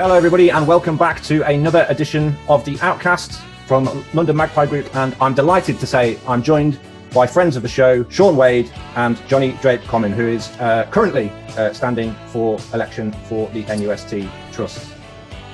Hello, everybody, and welcome back to another edition of the Outcast from London Magpie Group. And I'm delighted to say I'm joined by friends of the show, Sean Wade and Johnny Drape Common, who is uh, currently uh, standing for election for the NUST Trust.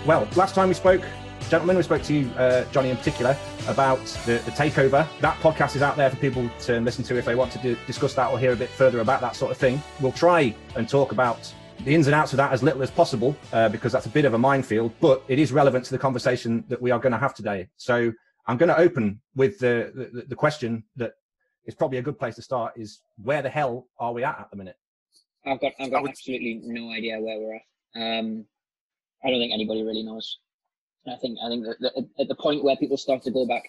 Well, last time we spoke, gentlemen, we spoke to you, uh, Johnny in particular, about the, the, takeover. That podcast is out there for people to listen to if they want to do, discuss that or hear a bit further about that sort of thing. We'll try and talk about the ins and outs of that as little as possible uh, because that's a bit of a minefield, but it is relevant to the conversation that we are going to have today. So I'm going to open with the, the, the question that is probably a good place to start is where the hell are we at at the minute? I've got I've got would... absolutely no idea where we're at. Um, I don't think anybody really knows. I think I think that, at the point where people start to go back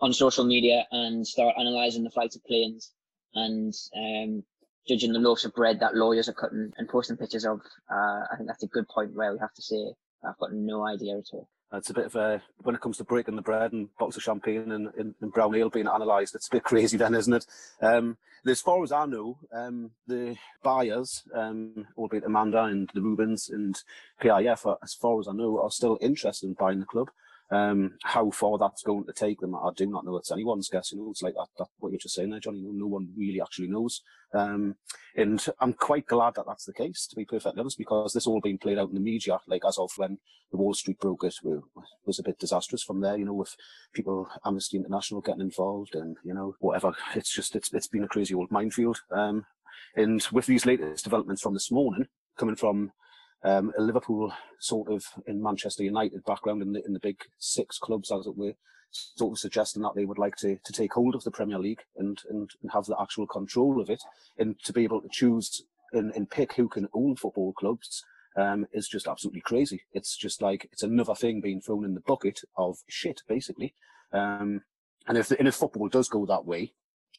on social media and start analysing the flights of planes and um, judging the loaves of bread that lawyers are cutting and posting pictures of, uh, I think that's a good point where we have to say I've got no idea at all. It's a bit of a when it comes to breaking the bread and box of champagne and, and, and brown ale being analysed, it's a bit crazy then, isn't it? Um, as far as I know, um, the buyers, um, albeit Amanda and the Reubens and PIF, as far as I know, are still interested in buying the club. Um, how far that's going to take them, I do not know. It's anyone's guess. You know, it's like that, that what you're just saying there, Johnny. No one really actually knows. Um, and I'm quite glad that that's the case, to be perfectly honest, because this all being played out in the media, like as of when the Wall Street brokers were, was a bit disastrous from there. You know, with people, Amnesty International getting involved, and you know, whatever. It's just it's it's been a crazy old minefield. Um, and with these latest developments from this morning, coming from um, a Liverpool sort of in Manchester United background in the in the big six clubs, as it were, sort of suggesting that they would like to to take hold of the Premier League and and, and have the actual control of it, and to be able to choose and, and pick who can own football clubs. Um, is just absolutely crazy. It's just like it's another thing being thrown in the bucket of shit, basically. Um, and if and if football does go that way,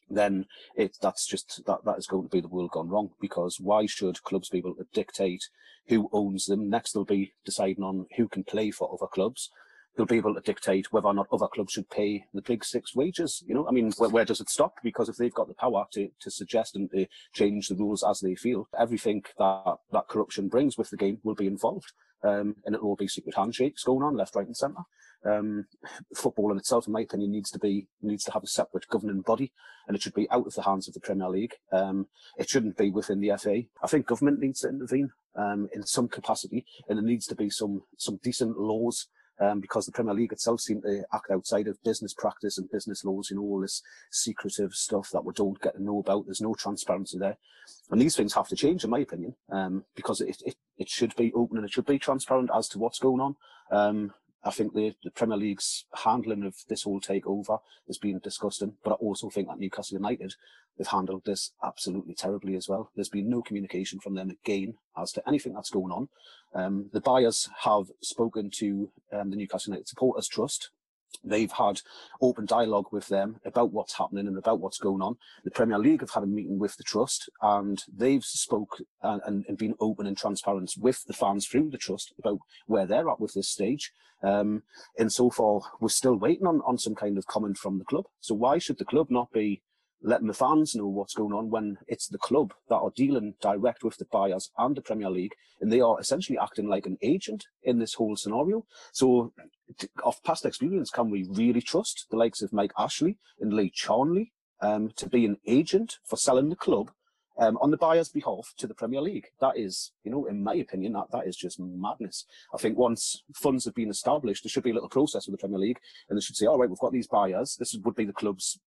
then it that's just that that is going to be the world gone wrong because why should clubs be able to dictate who owns them? Next they'll be deciding on who can play for other clubs. They'll be able to dictate whether or not other clubs should pay the big six wages you know? I mean where, where does it stop? Because if they've got the power to to suggest and to change the rules as they feel everything that that corruption brings with the game will be involved um, and it'll all be secret handshakes going on left right and centre um, football in itself, in my opinion, needs to be needs to have a separate governing body, and it should be out of the hands of the Premier League. Um, it shouldn't be within the FA. I think government needs to intervene um, in some capacity, and there needs to be some some decent laws. Um, because the Premier League itself seems to act outside of business practice and business laws, you know, all this secretive stuff that we don't get to know about. There's no transparency there. And these things have to change, in my opinion, um, because it, it, it should be open and it should be transparent as to what's going on. Um, I think the, the Premier League's handling of this whole takeover has been disgusting, but I also think that Newcastle United have handled this absolutely terribly as well. There's been no communication from them again as to anything that's going on. Um, the buyers have spoken to um, the Newcastle United Supporters Trust, They've had open dialogue with them about what's happening and about what's going on. The Premier League have had a meeting with the trust, and they've spoke and, and, and been open and transparent with the fans through the trust about where they're at with this stage. Um, and so far, we're still waiting on, on some kind of comment from the club. So why should the club not be letting the fans know what's going on when it's the club that are dealing direct with the buyers and the Premier League, and they are essentially acting like an agent in this whole scenario. So, of past experience, can we really trust the likes of Mike Ashley and Lee Charnley um, to be an agent for selling the club um, on the buyer's behalf to the Premier League. That is, you know, in my opinion, that, that is just madness. I think once funds have been established, there should be a little process with the Premier League, and they should say, all right, we've got these buyers. This would be the club's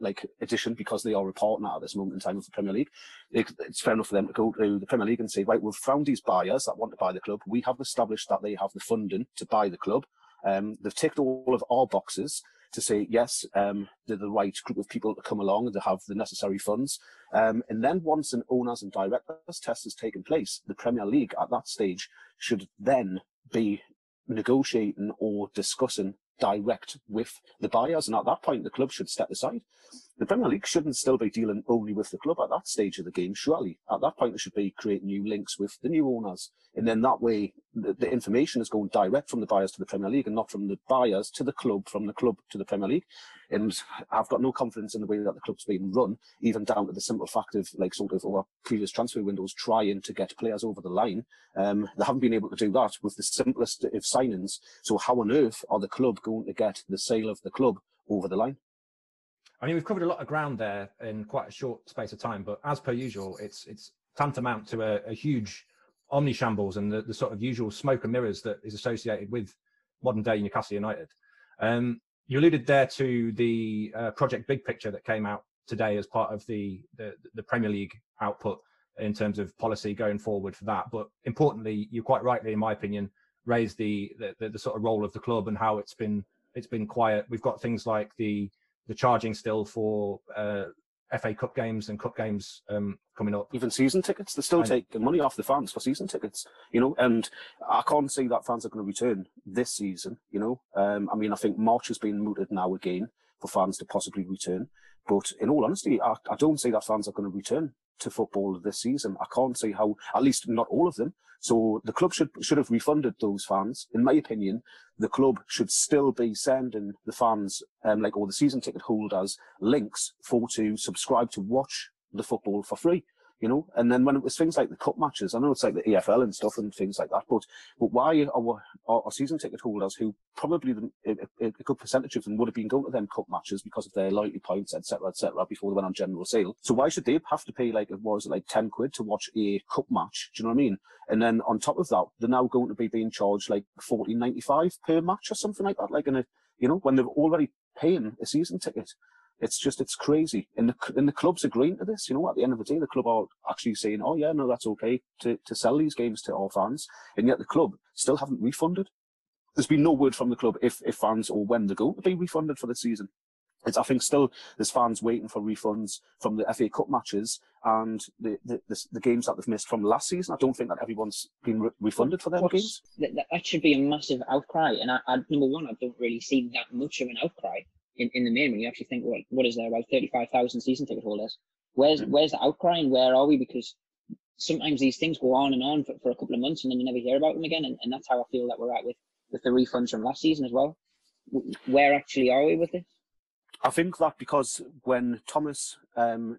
like addition because they are partner at this moment in time of the Premier League. It's fair enough for them to go to the Premier League and say, right, we've found these buyers that want to buy the club. We have established that they have the funding to buy the club. Um, they've ticked all of our boxes to say, yes, um, they're the right group of people to come along and to have the necessary funds. Um, and then once an owners and directors test has taken place, the Premier League at that stage should then be negotiating or discussing direct with the buyers. And at that point, the club should step aside. The Premier League shouldn't still be dealing only with the club at that stage of the game, surely. At that point, there should be creating new links with the new owners. And then that way, the, the, information is going direct from the buyers to the Premier League and not from the buyers to the club, from the club to the Premier League. And I've got no confidence in the way that the club's being run, even down to the simple fact of like sort of our previous transfer windows trying to get players over the line. Um, they haven't been able to do that with the simplest of signings. So how on earth are the club going to get the sale of the club over the line? I mean, we've covered a lot of ground there in quite a short space of time, but as per usual, it's it's tantamount to a, a huge omni shambles and the, the, sort of usual smoke and mirrors that is associated with modern day Newcastle United. Um, you alluded there to the uh, project Big Picture that came out today as part of the, the, the Premier League output in terms of policy going forward for that. But importantly, you quite rightly, in my opinion, raised the, the the, sort of role of the club and how it's been it's been quiet. We've got things like the the charging still for uh, FA Cup games and cup games um, coming up. Even season tickets, they're still taking money off the fans for season tickets, you know. And I can't see that fans are going to return this season, you know. Um, I mean, I think March has been mooted now again for fans to possibly return. But in all honesty, I, I don't see that fans are going to return to football this season. I can't see how, at least not all of them. So the club should should have refunded those fans. In my opinion, the club should still be sending the fans, um, like all the season ticket holders, links for to subscribe to watch the football for free you know. And then when it was things like the cup matches, I know it's like the EFL and stuff and things like that, but but why are our, season ticket holders who probably the, a, a, good percentage of them would have been going to them cup matches because of their loyalty points, etc., etc., before they went on general sale. So why should they have to pay like it was like ten quid to watch a cup match? Do you know what I mean? And then on top of that, they're now going to be being charged like fourteen ninety five per match or something like that, like in a you know when they're already paying a season ticket. It's just it's crazy, and the and the club's agreeing to this. You know, at the end of the day, the club are actually saying, "Oh yeah, no, that's okay to to sell these games to our fans," and yet the club still haven't refunded. There's been no word from the club if if fans or when they're going to be refunded for the season. It's, I think still there's fans waiting for refunds from the FA Cup matches and the, the, the, the games that they've missed from last season. I don't think that everyone's been re- refunded for them games. That, that, should be a massive outcry. And I, I, number one, I don't really see that much of an outcry in, in the main when you actually think, well, what is there, about 35,000 season ticket holders? Where's, mm-hmm. where's the outcry and where are we? Because sometimes these things go on and on for, for a couple of months and then you never hear about them again. And, and that's how I feel that we're at with, with the refunds from last season as well. Where actually are we with this? I think that because when Thomas um,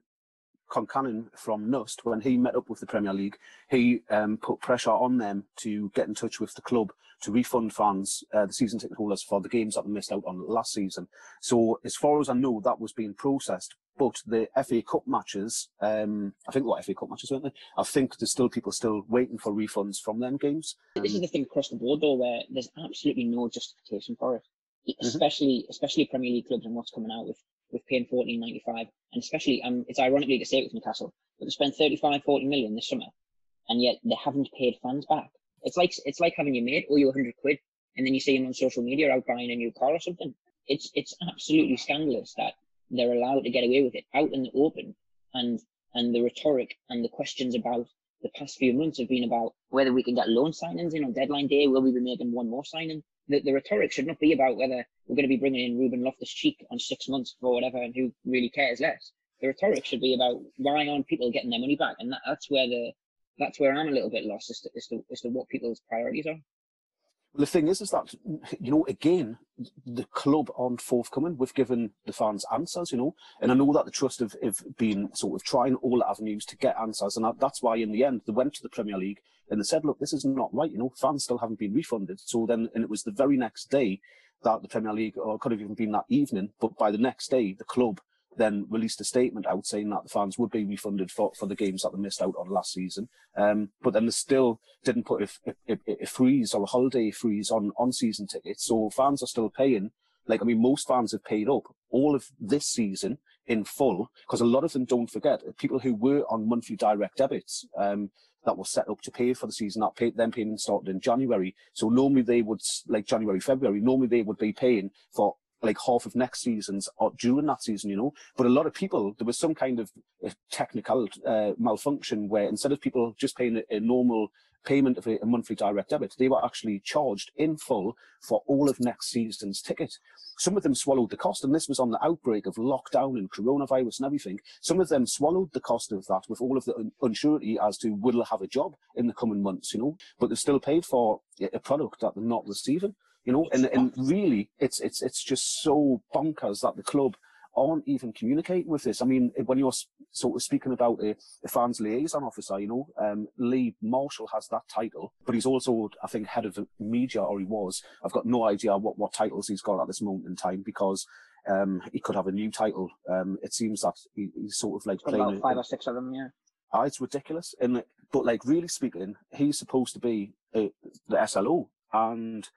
Concannon from Nust, when he met up with the Premier League, he um, put pressure on them to get in touch with the club to refund fans, uh, the season ticket holders, for the games that they missed out on last season. So, as far as I know, that was being processed. But the FA Cup matches, um, I think what FA Cup matches, weren't they? I think there's still people still waiting for refunds from them games. Um, this is the thing across the board, though, where there's absolutely no justification for it, mm-hmm. especially especially Premier League clubs and what's coming out with with paying 14.95, and especially um, it's ironically to say it with Newcastle, but they spent 35, 40 million this summer, and yet they haven't paid fans back. It's like it's like having your mate owe you 100 quid, and then you see him on social media out buying a new car or something. It's it's absolutely scandalous that they're allowed to get away with it out in the open, and and the rhetoric and the questions about the past few months have been about whether we can get loan signings in on deadline day. Will we be making one more signing? The, the rhetoric should not be about whether we're going to be bringing in Ruben Loftus Cheek on six months for whatever and who really cares less. The rhetoric should be about why aren't people getting their money back? And that, that's where the that's where I'm a little bit lost as to, as to, as to what people's priorities are. The thing is, is that you know, again, the club aren't forthcoming. We've given the fans answers. You know, and I know that the trust have, have been sort of trying all avenues to get answers, and that's why in the end they went to the Premier League and they said, "Look, this is not right. You know, fans still haven't been refunded." So then, and it was the very next day that the Premier League, or could have even been that evening, but by the next day, the club then released a statement out saying that the fans would be refunded for, for the games that they missed out on last season. Um, but then they still didn't put a, a, a, freeze or a holiday freeze on, on season tickets. So fans are still paying. Like, I mean, most fans have paid up all of this season in full because a lot of them don't forget people who were on monthly direct debits. Um, that was set up to pay for the season. That pay, then payment started in January. So normally they would, like January, February, normally they would be paying for like half of next season's or during that season, you know. But a lot of people, there was some kind of technical uh, malfunction where instead of people just paying a, a normal payment of a, a, monthly direct debit, they were actually charged in full for all of next season's ticket. Some of them swallowed the cost, and this was on the outbreak of lockdown and coronavirus and everything. Some of them swallowed the cost of that with all of the un- uncertainty as to will they have a job in the coming months, you know. But they've still paid for a product that they're not receiving you know, and, and really it's, it's, it's just so bonkers that the club aren't even communicating with this. I mean, when you're sort of speaking about a, a fans liaison officer, you know, um, Lee Marshall has that title, but he's also, I think, head of media, or he was. I've got no idea what, what titles he's got at this moment in time because um, he could have a new title. Um, it seems that he, he's sort of like playing about five a, or six of them, yeah. Ah, it's ridiculous. And but like really speaking, he's supposed to be a, the SLO, and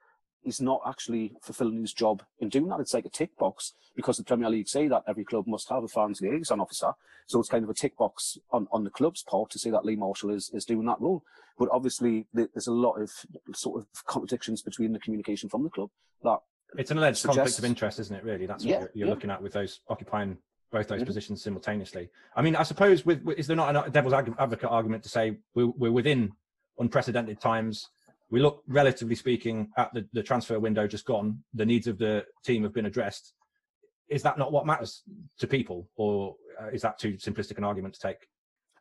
he's not actually fulfilling his job in doing that. It's like a tick box because the Premier League say that every club must have a fans liaison officer. So it's kind of a tick box on, on the club's part to say that Lee Marshall is, is doing that role. But obviously there's a lot of sort of contradictions between the communication from the club that it's an alleged suggests... conflict of interest, isn't it? Really, that's what yeah, you're, you're yeah. looking at with those occupying both those mm-hmm. positions simultaneously. I mean, I suppose with, is there not a devil's advocate argument to say we're, we're within unprecedented times? We look, relatively speaking, at the, the transfer window just gone. The needs of the team have been addressed. Is that not what matters to people, or uh, is that too simplistic an argument to take?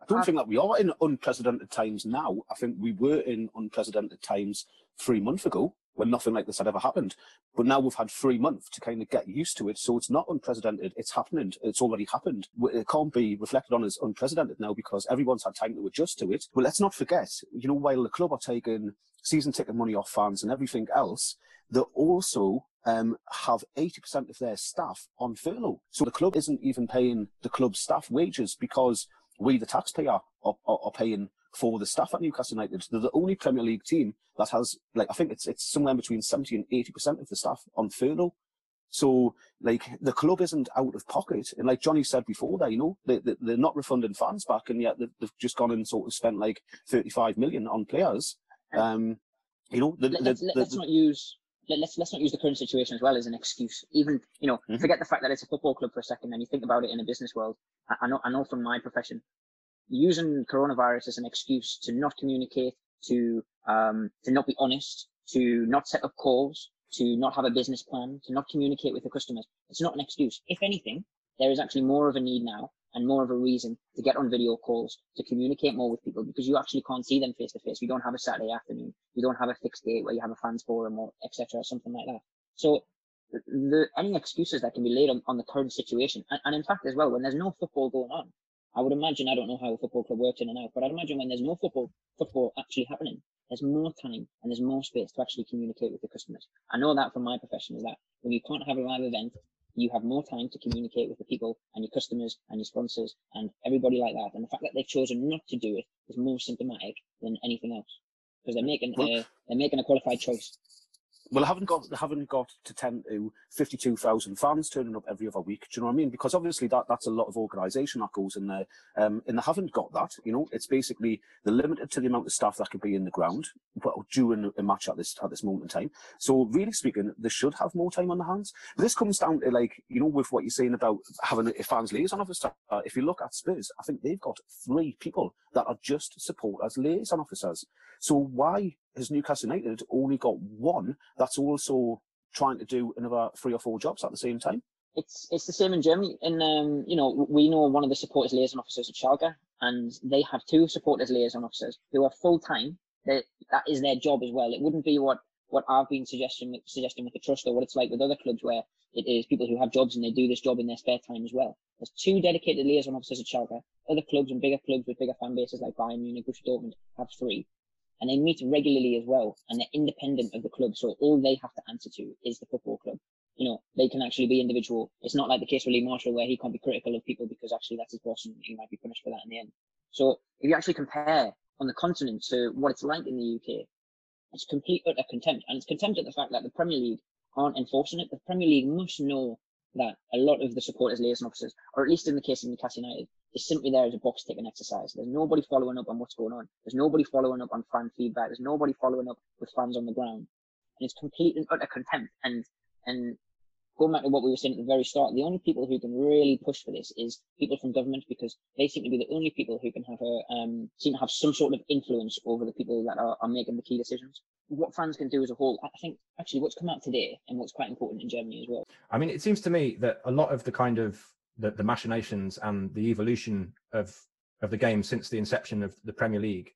I don't think that we are in unprecedented times now. I think we were in unprecedented times three months ago when nothing like this had ever happened. But now we've had three months to kind of get used to it. So it's not unprecedented. It's happening. It's already happened. It can't be reflected on as unprecedented now because everyone's had time to adjust to it. But let's not forget, you know, while the club are taking season ticket money off fans and everything else, they also um, have 80% of their staff on furlough. So the club isn't even paying the club's staff wages because we, the taxpayer, are, are, are paying for the staff at Newcastle United. They're the only Premier League team that has, like, I think it's it's somewhere between 70 and 80% of the staff on furlough. So, like, the club isn't out of pocket. And like Johnny said before there, you know, they, they, they're not refunding fans back, and yet they've, they've just gone and sort of spent like 35 million on players. Um, you know, the, let's, the, let's not use let's let's not use the current situation as well as an excuse. Even you know, mm-hmm. forget the fact that it's a football club for a second, and you think about it in a business world. I, I know, I know from my profession, using coronavirus as an excuse to not communicate, to um, to not be honest, to not set up calls, to not have a business plan, to not communicate with the customers. It's not an excuse. If anything, there is actually more of a need now and more of a reason to get on video calls, to communicate more with people because you actually can't see them face to face. You don't have a Saturday afternoon. You don't have a fixed date where you have a fans forum or etc. something like that. So the, any excuses that can be laid on, on the current situation, and, and in fact as well, when there's no football going on, I would imagine, I don't know how a football club works in and out, but I'd imagine when there's no football, football actually happening, there's more time and there's more space to actually communicate with the customers. I know that from my profession is that when you can't have a live event, you have more time to communicate with the people and your customers and your sponsors and everybody like that. And the fact that they've chosen not to do it is more symptomatic than anything else because they're making a, they're making a qualified choice well, I haven't got I haven't got to ten to fifty two thousand fans turning up every other week. Do you know what I mean? Because obviously that that's a lot of organisation that goes in there, um, and they haven't got that. You know, it's basically they're limited to the amount of staff that can be in the ground, during a match at this at this moment in time. So really speaking, they should have more time on their hands. This comes down to like you know with what you're saying about having a fans liaison officer. Uh, if you look at Spurs, I think they've got three people that are just support as liaison officers. So why has Newcastle United only got one that's also trying to do another three or four jobs at the same time? It's it's the same in Germany. And um, you know, we know one of the supporters liaison officers at Schalke, and they have two supporters liaison officers who are full time. That that is their job as well. It wouldn't be what what I've been suggesting suggesting with the trust or what it's like with other clubs where it is people who have jobs and they do this job in their spare time as well. There's two dedicated liaison officers at Schalke. Other clubs and bigger clubs with bigger fan bases like Bayern Munich, Borussia Dortmund have three and they meet regularly as well, and they're independent of the club. So all they have to answer to is the football club. You know, they can actually be individual. It's not like the case with Lee Marshall where he can't be critical of people because actually that's his boss and he might be punished for that in the end. So if you actually compare on the continent to what it's like in the UK, it's complete utter contempt, and it's contempt at the fact that the Premier League aren't enforcing it. The Premier League must know that a lot of the supporters, liaison officers, or at least in the case of Newcastle United, is simply there as a box ticking exercise. There's nobody following up on what's going on. There's nobody following up on fan feedback. There's nobody following up with fans on the ground. And it's complete and utter contempt. And and going back to what we were saying at the very start, the only people who can really push for this is people from government because they seem to be the only people who can have a um, seem to have some sort of influence over the people that are, are making the key decisions. What fans can do as a whole, I think actually what's come out today and what's quite important in Germany as well. I mean, it seems to me that a lot of the kind of the, the machinations and the evolution of of the game since the inception of the Premier League,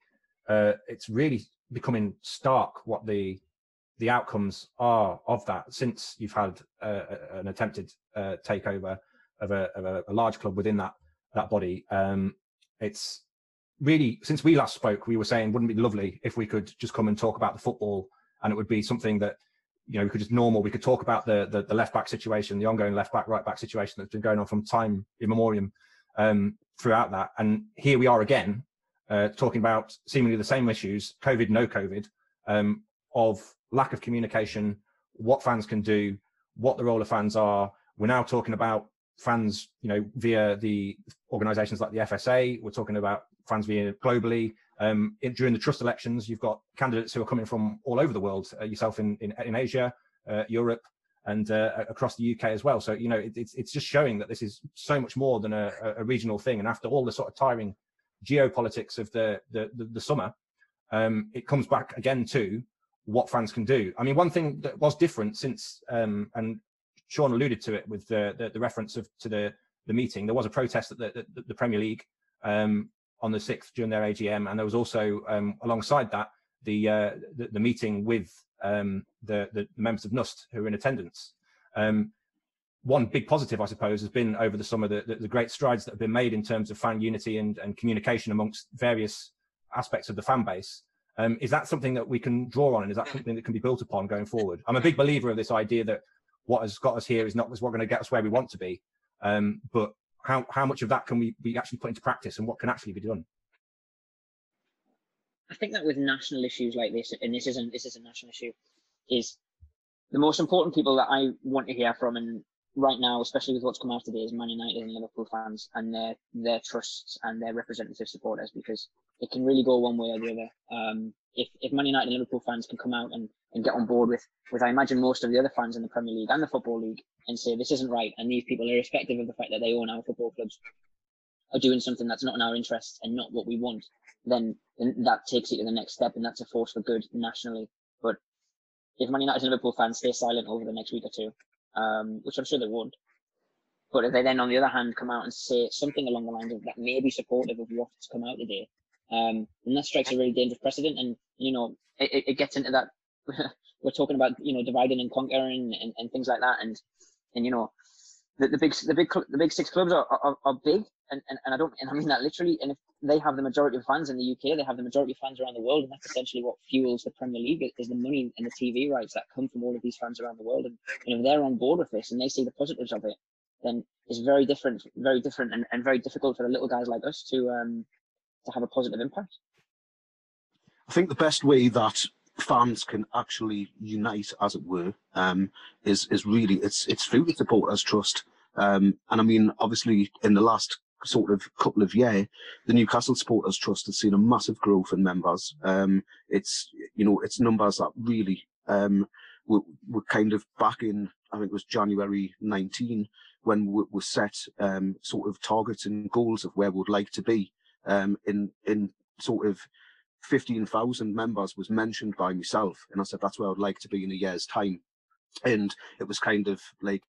uh, it's really becoming stark what the the outcomes are of that since you've had uh, an attempted uh, takeover of, a, of a, a, large club within that that body. Um, it's really since we last spoke, we were saying wouldn't it be lovely if we could just come and talk about the football, and it would be something that you know we could just normal. We could talk about the the, the left back situation, the ongoing left back right back situation that's been going on from time immemorial um, throughout that, and here we are again uh, talking about seemingly the same issues, COVID, no COVID, um, of lack of communication, what fans can do, what the role of fans are. We're now talking about fans, you know, via the organisations like the FSA. We're talking about fans via globally. Um, in, during the trust elections, you've got candidates who are coming from all over the world. Uh, yourself in in, in Asia, uh, Europe, and uh, across the UK as well. So you know, it, it's it's just showing that this is so much more than a, a, regional thing. And after all the sort of tiring geopolitics of the the, the, the summer, um, it comes back again to what fans can do. I mean, one thing that was different since, um, and Sean alluded to it with the, the, the reference of to the the meeting. There was a protest at the, the, the Premier League um, on the sixth during their AGM, and there was also um, alongside that the, uh, the, the meeting with um, the, the members of NUST who were in attendance. Um, one big positive, I suppose, has been over the summer the, the, the, great strides that have been made in terms of fan unity and, and communication amongst various aspects of the fan base. Um, is that something that we can draw on, and is that something that can be built upon going forward? I'm a big believer of this idea that what has got us here is not what's going to get us where we want to be, um, but how how much of that can we, actually put into practice, and what can actually be done? I think that with national issues like this, and this isn't this is a national issue, is the most important people that I want to hear from, and right now, especially with what's come out today, is Man United and Liverpool fans and their their trusts and their representative supporters because it can really go one way or the other. Um, if if Man United and Liverpool fans can come out and, and get on board with with I imagine most of the other fans in the Premier League and the Football League and say this isn't right and these people, irrespective of the fact that they own our football clubs, are doing something that's not in our interests and not what we want, then, then that takes it to the next step and that's a force for good nationally. But if Man United and Liverpool fans stay silent over the next week or two, um, which I'm sure they won't, but if they then, on the other hand, come out and say something along the lines of that may be supportive of what's come out today, um, and that strikes a really dangerous precedent. And you know, it, it gets into that we're talking about you know dividing and conquering and, and things like that. And and you know, the, the big the big the big six clubs are, are, are big, and, and, and I don't and I mean that literally. And if they have the majority of fans in the UK, they have the majority of fans around the world, and that's essentially what fuels the Premier League is the money and the TV rights that come from all of these fans around the world. And you know, if they're on board with this and they see the positives of it, then it's very different, very different, and, and very difficult for the little guys like us to um to have a positive impact. I think the best way that fans can actually unite, as it were, um, is is really it's it's through the supporters trust. Um, and I mean, obviously, in the last sort of couple of years, the Newcastle Supporters Trust has seen a massive growth in members. Um, it's you know it's numbers that really um, were, were kind of back in I think it was January 19 when we, we set um, sort of targets and goals of where we would like to be um, in in sort of 15,000 members was mentioned by myself. And I said, that's where I'd like to be in a year's time. And it was kind of like,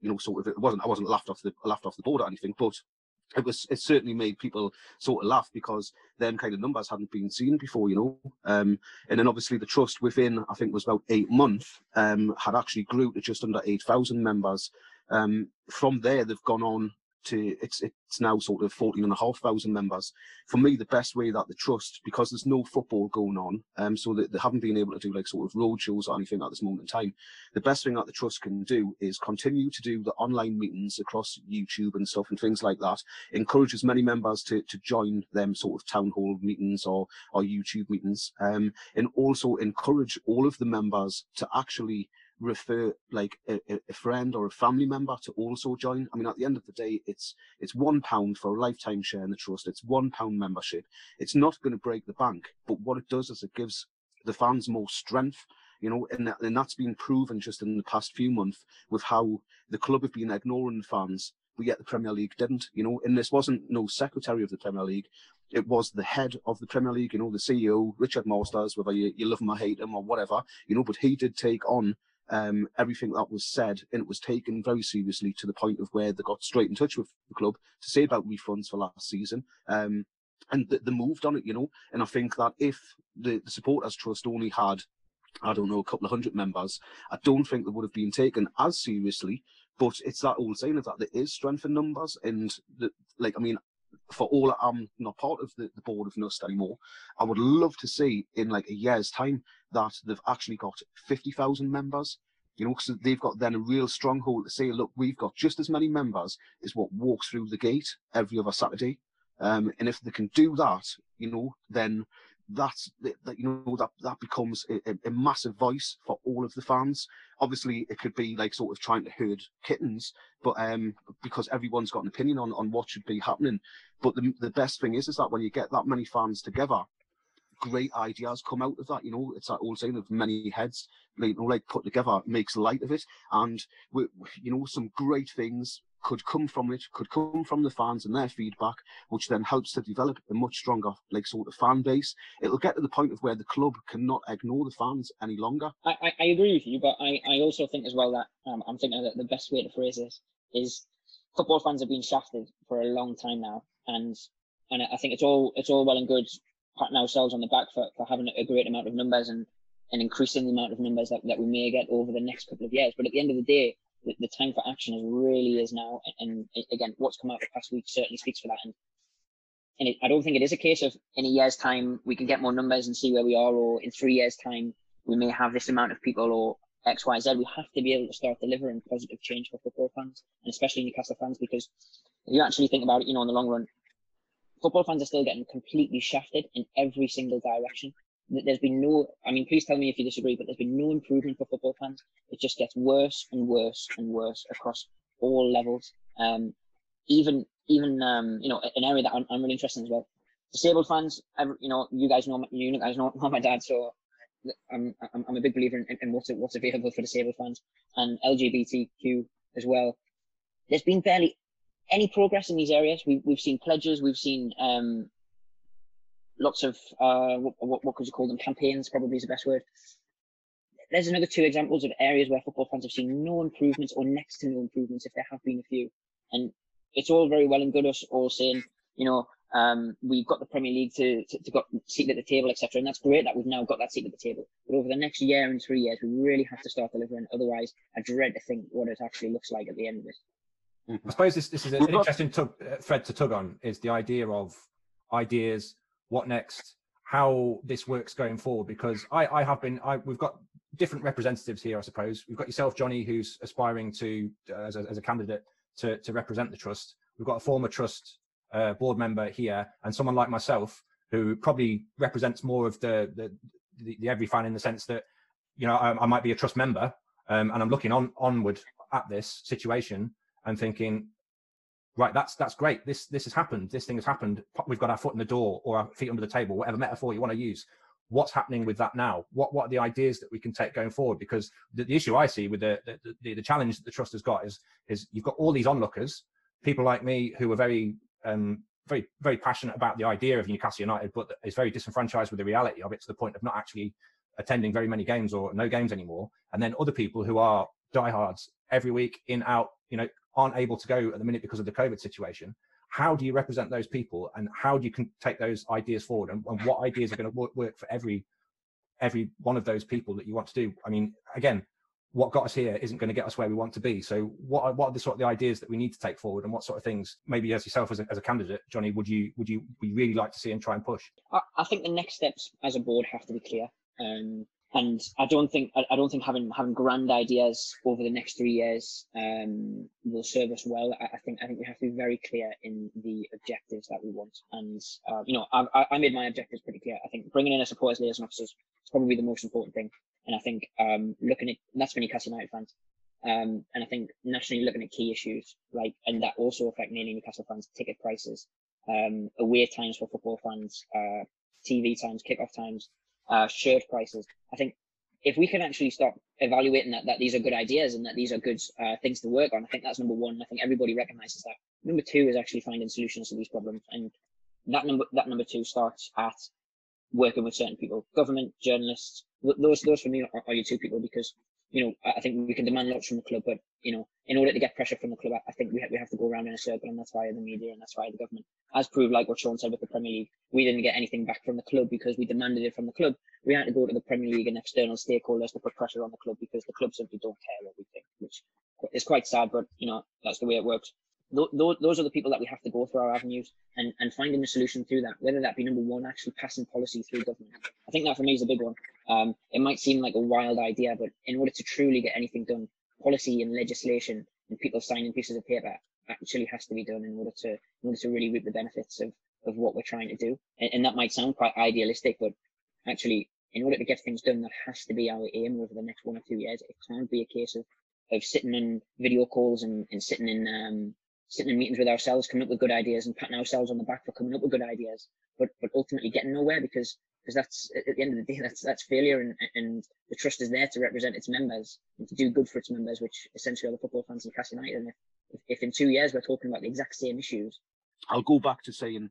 you know, sort of, it wasn't, I wasn't laughed off the, laughed off the board or anything, but it was, it certainly made people sort of laugh because them kind of numbers hadn't been seen before, you know. Um, and then obviously the trust within, I think was about eight months, um, had actually grew to just under 8,000 members. Um, from there, they've gone on to it's it's now sort of 14 and a half thousand members. For me, the best way that the trust, because there's no football going on, um, so that they haven't been able to do like sort of road shows or anything at this moment in time. The best thing that the trust can do is continue to do the online meetings across YouTube and stuff and things like that. Encourage as many members to to join them sort of town hall meetings or or YouTube meetings, um, and also encourage all of the members to actually refer like a, a, friend or a family member to also join. I mean, at the end of the day, it's it's one pound for a lifetime share in the trust. It's one pound membership. It's not going to break the bank, but what it does is it gives the fans more strength. you know, and, that, and that's been proven just in the past few months with how the club have been ignoring the fans, but yet the Premier League didn't, you know, and this wasn't no secretary of the Premier League, it was the head of the Premier League, you know, the CEO, Richard Masters, whether you, you love him or hate him or whatever, you know, but he did take on um, everything that was said, and it was taken very seriously to the point of where they got straight in touch with the club to say about refunds for last season. Um, and they, they moved on it, you know. And I think that if the, the supporters trust only had I don't know, a couple of hundred members, I don't think they would have been taken as seriously. But it's that old saying of that there is strength in numbers, and the, like I mean, for all I'm not part of the, the board of NUST anymore, I would love to see in like a year's time that they've actually got fifty thousand members. You know, because they've got then a real stronghold to say, look, we've got just as many members as what walks through the gate every other Saturday. Um, and if they can do that, you know, then that's that you know that that becomes a, a, massive voice for all of the fans. Obviously, it could be like sort of trying to herd kittens, but um, because everyone's got an opinion on on what should be happening. But the the best thing is is that when you get that many fans together, great ideas come out of that. You know, it's that old saying of many heads, you know, like put together makes light of it, and we, you know, some great things could come from it, could come from the fans and their feedback, which then helps to develop a much stronger, like sort of fan base. It'll get to the point of where the club cannot ignore the fans any longer. I, I, I agree with you, but I, I also think as well that um, I'm thinking that the best way to phrase this is football fans have been shafted for a long time now, and and I think it's all it's all well and good patting ourselves on the back for, for having a great amount of numbers and and increasing the amount of numbers that, that we may get over the next couple of years. But at the end of the day, the, the time for action is really is now. And, and, again, what's come out the past week certainly speaks for that. And, and it, I don't think it is a case of in a year's time we can get more numbers and see where we are, or in three years' time we may have this amount of people or X, Y, Z. We have to be able to start delivering positive change for football fans, and especially Newcastle fans, because if you actually think about it, you know, in the long run, football fans are still getting completely shafted in every single direction. There's been no, I mean, please tell me if you disagree, but there's been no improvement for football fans. It just gets worse and worse and worse across all levels. Um, even, even, um, you know, an area that I'm, I'm really interested in as well. Disabled fans, you know, you guys know, you guys know, know my dad, so I'm, I'm, I'm a big believer in, in what's, what's available for disabled fans and LGBTQ as well. There's been barely any progress in these areas. We, we've seen pledges, we've seen um, lots of uh, what, what could you call them? Campaigns probably is the best word. There's another two examples of areas where football fans have seen no improvements or next to no improvements, if there have been a few. And it's all very well and good us all saying, you know, um, we've got the Premier League to, to, to got seat at the table, etc. And that's great that we've now got that seat at the table. But over the next year and three years, we really have to start delivering. Otherwise, I dread to think what it actually looks like at the end of it. I suppose this, this is an interesting tug, uh, thread to tug on is the idea of ideas what next, how this works going forward. Because I, I have been, I, we've got different representatives here, I suppose. We've got yourself, Johnny, who's aspiring to uh, as, a, as a candidate to, to represent the trust. We've got a former trust uh, board member here, and someone like myself who probably represents more of the the, the, the every fan in the sense that you know I, I might be a trust member, um, and I'm looking on onward at this situation and thinking right that's that's great. This this has happened. This thing has happened. We've got our foot in the door or our feet under the table whatever metaphor you want to use. What's happening with that now? What what are the ideas that we can take going forward? Because the, the issue i see with the, the the, the challenge that the trust has got is is you've got all these onlookers people like me who are very um very very passionate about the idea of newcastle united but is very disenfranchised with the reality of it to the point of not actually attending very many games or no games anymore. And then other people who are diehards every week in out you know aren't able to go at the minute because of the COVID situation. How do you represent those people, and how do you can take those ideas forward, and, and what ideas are going to work, work for every every one of those people that you want to do? I mean, again, what got us here isn't going to get us where we want to be. So, what are, what are the sort of the ideas that we need to take forward, and what sort of things, maybe as yourself as a, as a candidate, Johnny, would you would you really like to see and try and push? I, I think the next steps as a board have to be clear. Um, and I don't think I, don't think having having grand ideas over the next three years um, will serve us well. I, I, think I think we have to be very clear in the objectives that we want, and uh, you know I, I made my objectives pretty clear. I think bringing in a supporters liaison officers is probably the most important thing, and I think um, looking at that's for Newcastle United fans, um, and I think nationally looking at key issues like and that also affect mainly Newcastle fans, ticket prices, um, away times for football fans, uh, TV times, kickoff times, uh, shirt prices. I think if we can actually start evaluating that that these are good ideas and that these are good uh, things to work on, I think that's number one. I think everybody recognizes that. Number two is actually finding solutions to these problems, and that number that number two starts at working with certain people, government, journalists. Those those for me are, are your two people because you know I think we can demand lots from the club, but you know in order to get pressure from the club, I think we have, we have to go around in a circle, and that's via the media and that's via the government. As proved, like what Sean said with the Premier League, we didn't get anything back from the club because we demanded it from the club. We had to go to the Premier League and external stakeholders to put pressure on the club because the club simply don't care what we think, which is quite sad, but you know that's the way it works those are the people that we have to go through our avenues and, and finding a solution through that, whether that be number one, actually passing policy through government. I think that for me is a big one. Um, it might seem like a wild idea, but in order to truly get anything done, policy and legislation and people signing pieces of paper actually has to be done in order to in order to really reap the benefits of, of what we're trying to do. And, and that might sound quite idealistic, but actually in order to get things done, that has to be our aim over the next one or two years. It can't be a case of of sitting in video calls and, and sitting in um, sitting in meetings with ourselves, coming up with good ideas and patting ourselves on the back for coming up with good ideas, but but ultimately getting nowhere because because that's at the end of the day that's that's failure and and the trust is there to represent its members and to do good for its members, which essentially are the football fans in Castle United. And if, if, if in two years we're talking about the exact same issues, I'll go back to saying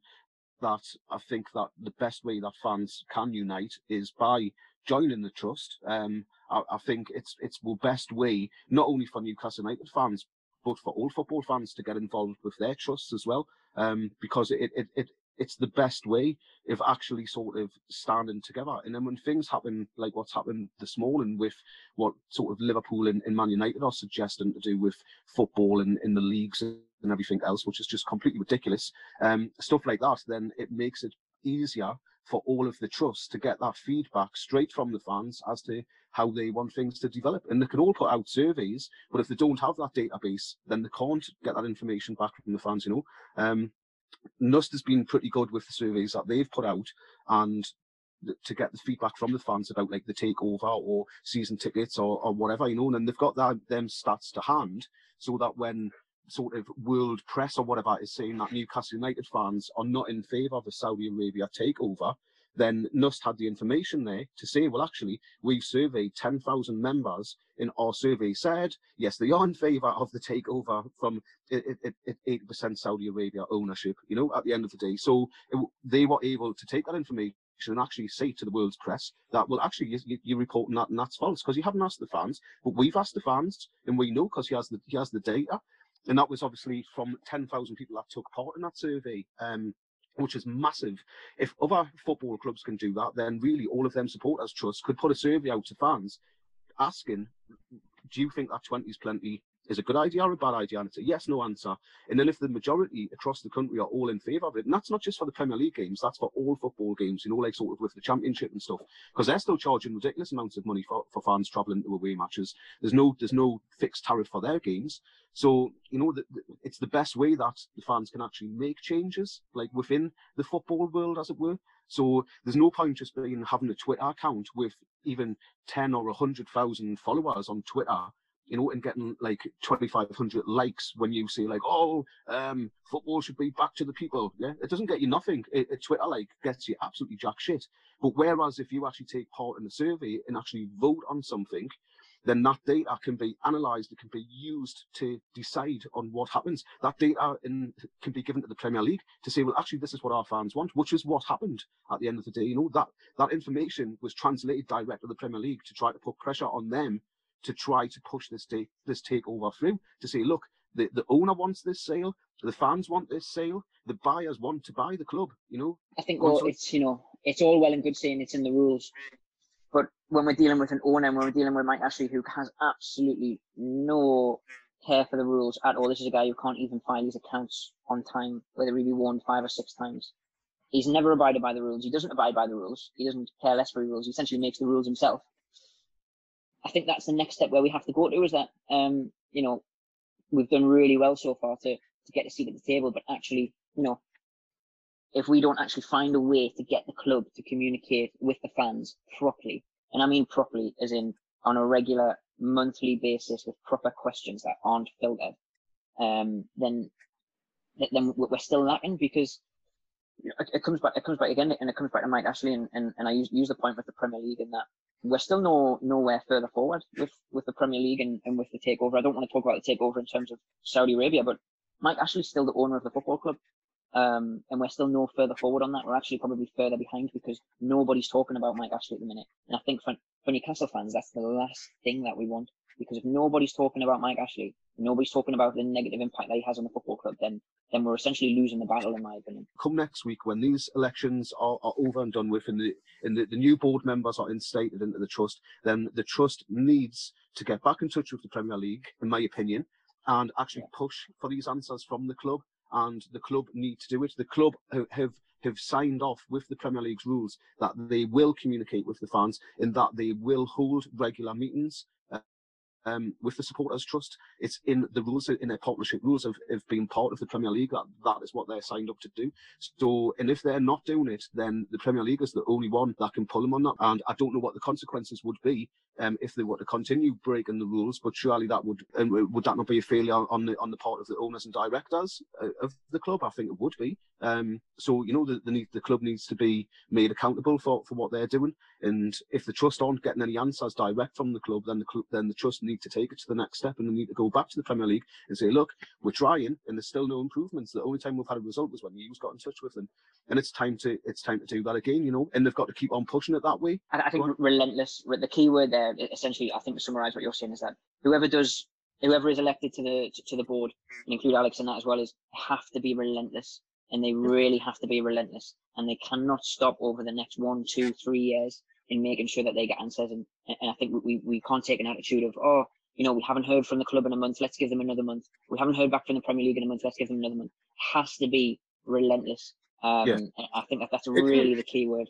that I think that the best way that fans can unite is by joining the trust. Um, I, I, think it's it's the best way, not only for Newcastle United fans, but for all football fans to get involved with their trusts as well, um, because it, it, it it's the best way of actually sort of standing together. And then when things happen like what's happened this morning with what sort of Liverpool and, and Man United are suggesting to do with football and in the leagues and everything else, which is just completely ridiculous, um, stuff like that, then it makes it easier for all of the trusts to get that feedback straight from the fans as to how they want things to develop. And they can all put out surveys, but if they don't have that database, then they can't get that information back from the fans, you know. Um, NUST has been pretty good with the surveys that they've put out and to get the feedback from the fans about like the takeover or season tickets or, or whatever, you know, and they've got that them stats to hand so that when sort of world press or whatever is saying that Newcastle United fans are not in favour of a Saudi Arabia takeover, then NUST had the information there to say, well, actually, we've surveyed 10,000 members, and our survey said, yes, they are in favour of the takeover from 80% Saudi Arabia ownership, you know, at the end of the day. So it, they were able to take that information and actually say to the world's press that, well, actually, you, you're reporting that and that's false because you haven't asked the fans, but we've asked the fans and we know because he has the he has the data. And that was obviously from 10,000 people that took part in that survey. Um, which is massive. If other football clubs can do that, then really all of them supporters trust could put a survey out to fans asking, do you think that 20 is plenty? Is a good idea or a bad idea? And it's a yes, no answer. And then if the majority across the country are all in favour of it, and that's not just for the Premier League games, that's for all football games, you know, like sort of with the Championship and stuff, because they're still charging ridiculous amounts of money for, for fans travelling to away matches. There's no there's no fixed tariff for their games. So, you know, the, the, it's the best way that the fans can actually make changes, like within the football world, as it were. So there's no point just being having a Twitter account with even 10 or 100,000 followers on Twitter, you know, and getting like 2,500 likes when you say like, oh, um, football should be back to the people. Yeah, it doesn't get you nothing. A, a Twitter like gets you absolutely jack shit. But whereas if you actually take part in the survey and actually vote on something, then that data can be analysed, it can be used to decide on what happens. That data in, can be given to the Premier League to say, well, actually, this is what our fans want, which is what happened at the end of the day. You know, that, that information was translated direct to the Premier League to try to put pressure on them to try to push this take this takeover through to say, look, the, the owner wants this sale, the fans want this sale, the buyers want to buy the club, you know. I think well, it's you know, it's all well and good saying it's in the rules, but when we're dealing with an owner, and when we're dealing with Mike Ashley, who has absolutely no care for the rules at all, this is a guy who can't even file his accounts on time, whether he be warned five or six times. He's never abided by the rules. He doesn't abide by the rules. He doesn't care less for the rules. He essentially makes the rules himself. I think that's the next step where we have to go to is that, um, you know, we've done really well so far to, to get a seat at the table, but actually, you know, if we don't actually find a way to get the club to communicate with the fans properly, and I mean properly as in on a regular monthly basis with proper questions that aren't filtered, um, then then we're still lacking because it comes back it comes back again and it comes back to Mike Ashley and, and, and I use, use the point with the Premier League in that we're still no nowhere further forward with with the Premier League and, and with the takeover. I don't want to talk about the takeover in terms of Saudi Arabia, but Mike Ashley's still the owner of the football club. Um, and we're still no further forward on that. We're actually probably further behind because nobody's talking about Mike Ashley at the minute. And I think for, for Newcastle fans, that's the last thing that we want. Because if nobody's talking about Mike Ashley, nobody's talking about the negative impact that he has on the football club, then then we're essentially losing the battle, in my opinion. Come next week, when these elections are, are over and done with, and the and the, the new board members are instated into the trust, then the trust needs to get back in touch with the Premier League, in my opinion, and actually push for these answers from the club. And the club need to do it. The club have have signed off with the Premier League's rules that they will communicate with the fans and that they will hold regular meetings um, with the Supporters Trust. It's in the rules, in their partnership rules of, of being part of the Premier League. That that is what they're signed up to do. So, and if they're not doing it, then the Premier League is the only one that can pull them on that. And I don't know what the consequences would be um, if they were to continue breaking the rules. But surely that would and would that not be a failure on the on the part of the owners and directors uh, of the club? I think it would be. Um, so you know the, the the club needs to be made accountable for, for what they're doing. And if the trust aren't getting any answers direct from the club, then the club then the trust need to take it to the next step and they need to go back to the Premier League and say, look, we're trying and there's still no improvements. The only time we've had a result was when you was got in touch with them, and it's time to it's time to do that again. You know, and they've got to keep on pushing it that way. I, I think relentless. The key word there, essentially, I think to summarise what you're saying is that whoever does whoever is elected to the to, to the board and include Alex in that as well is have to be relentless and they really have to be relentless and they cannot stop over the next one two three years in making sure that they get answers. And, and i think we, we can't take an attitude of oh you know we haven't heard from the club in a month let's give them another month. We haven't heard back from the premier league in a month let's give them another month. Has to be relentless. Um yeah. i think that that's really the key word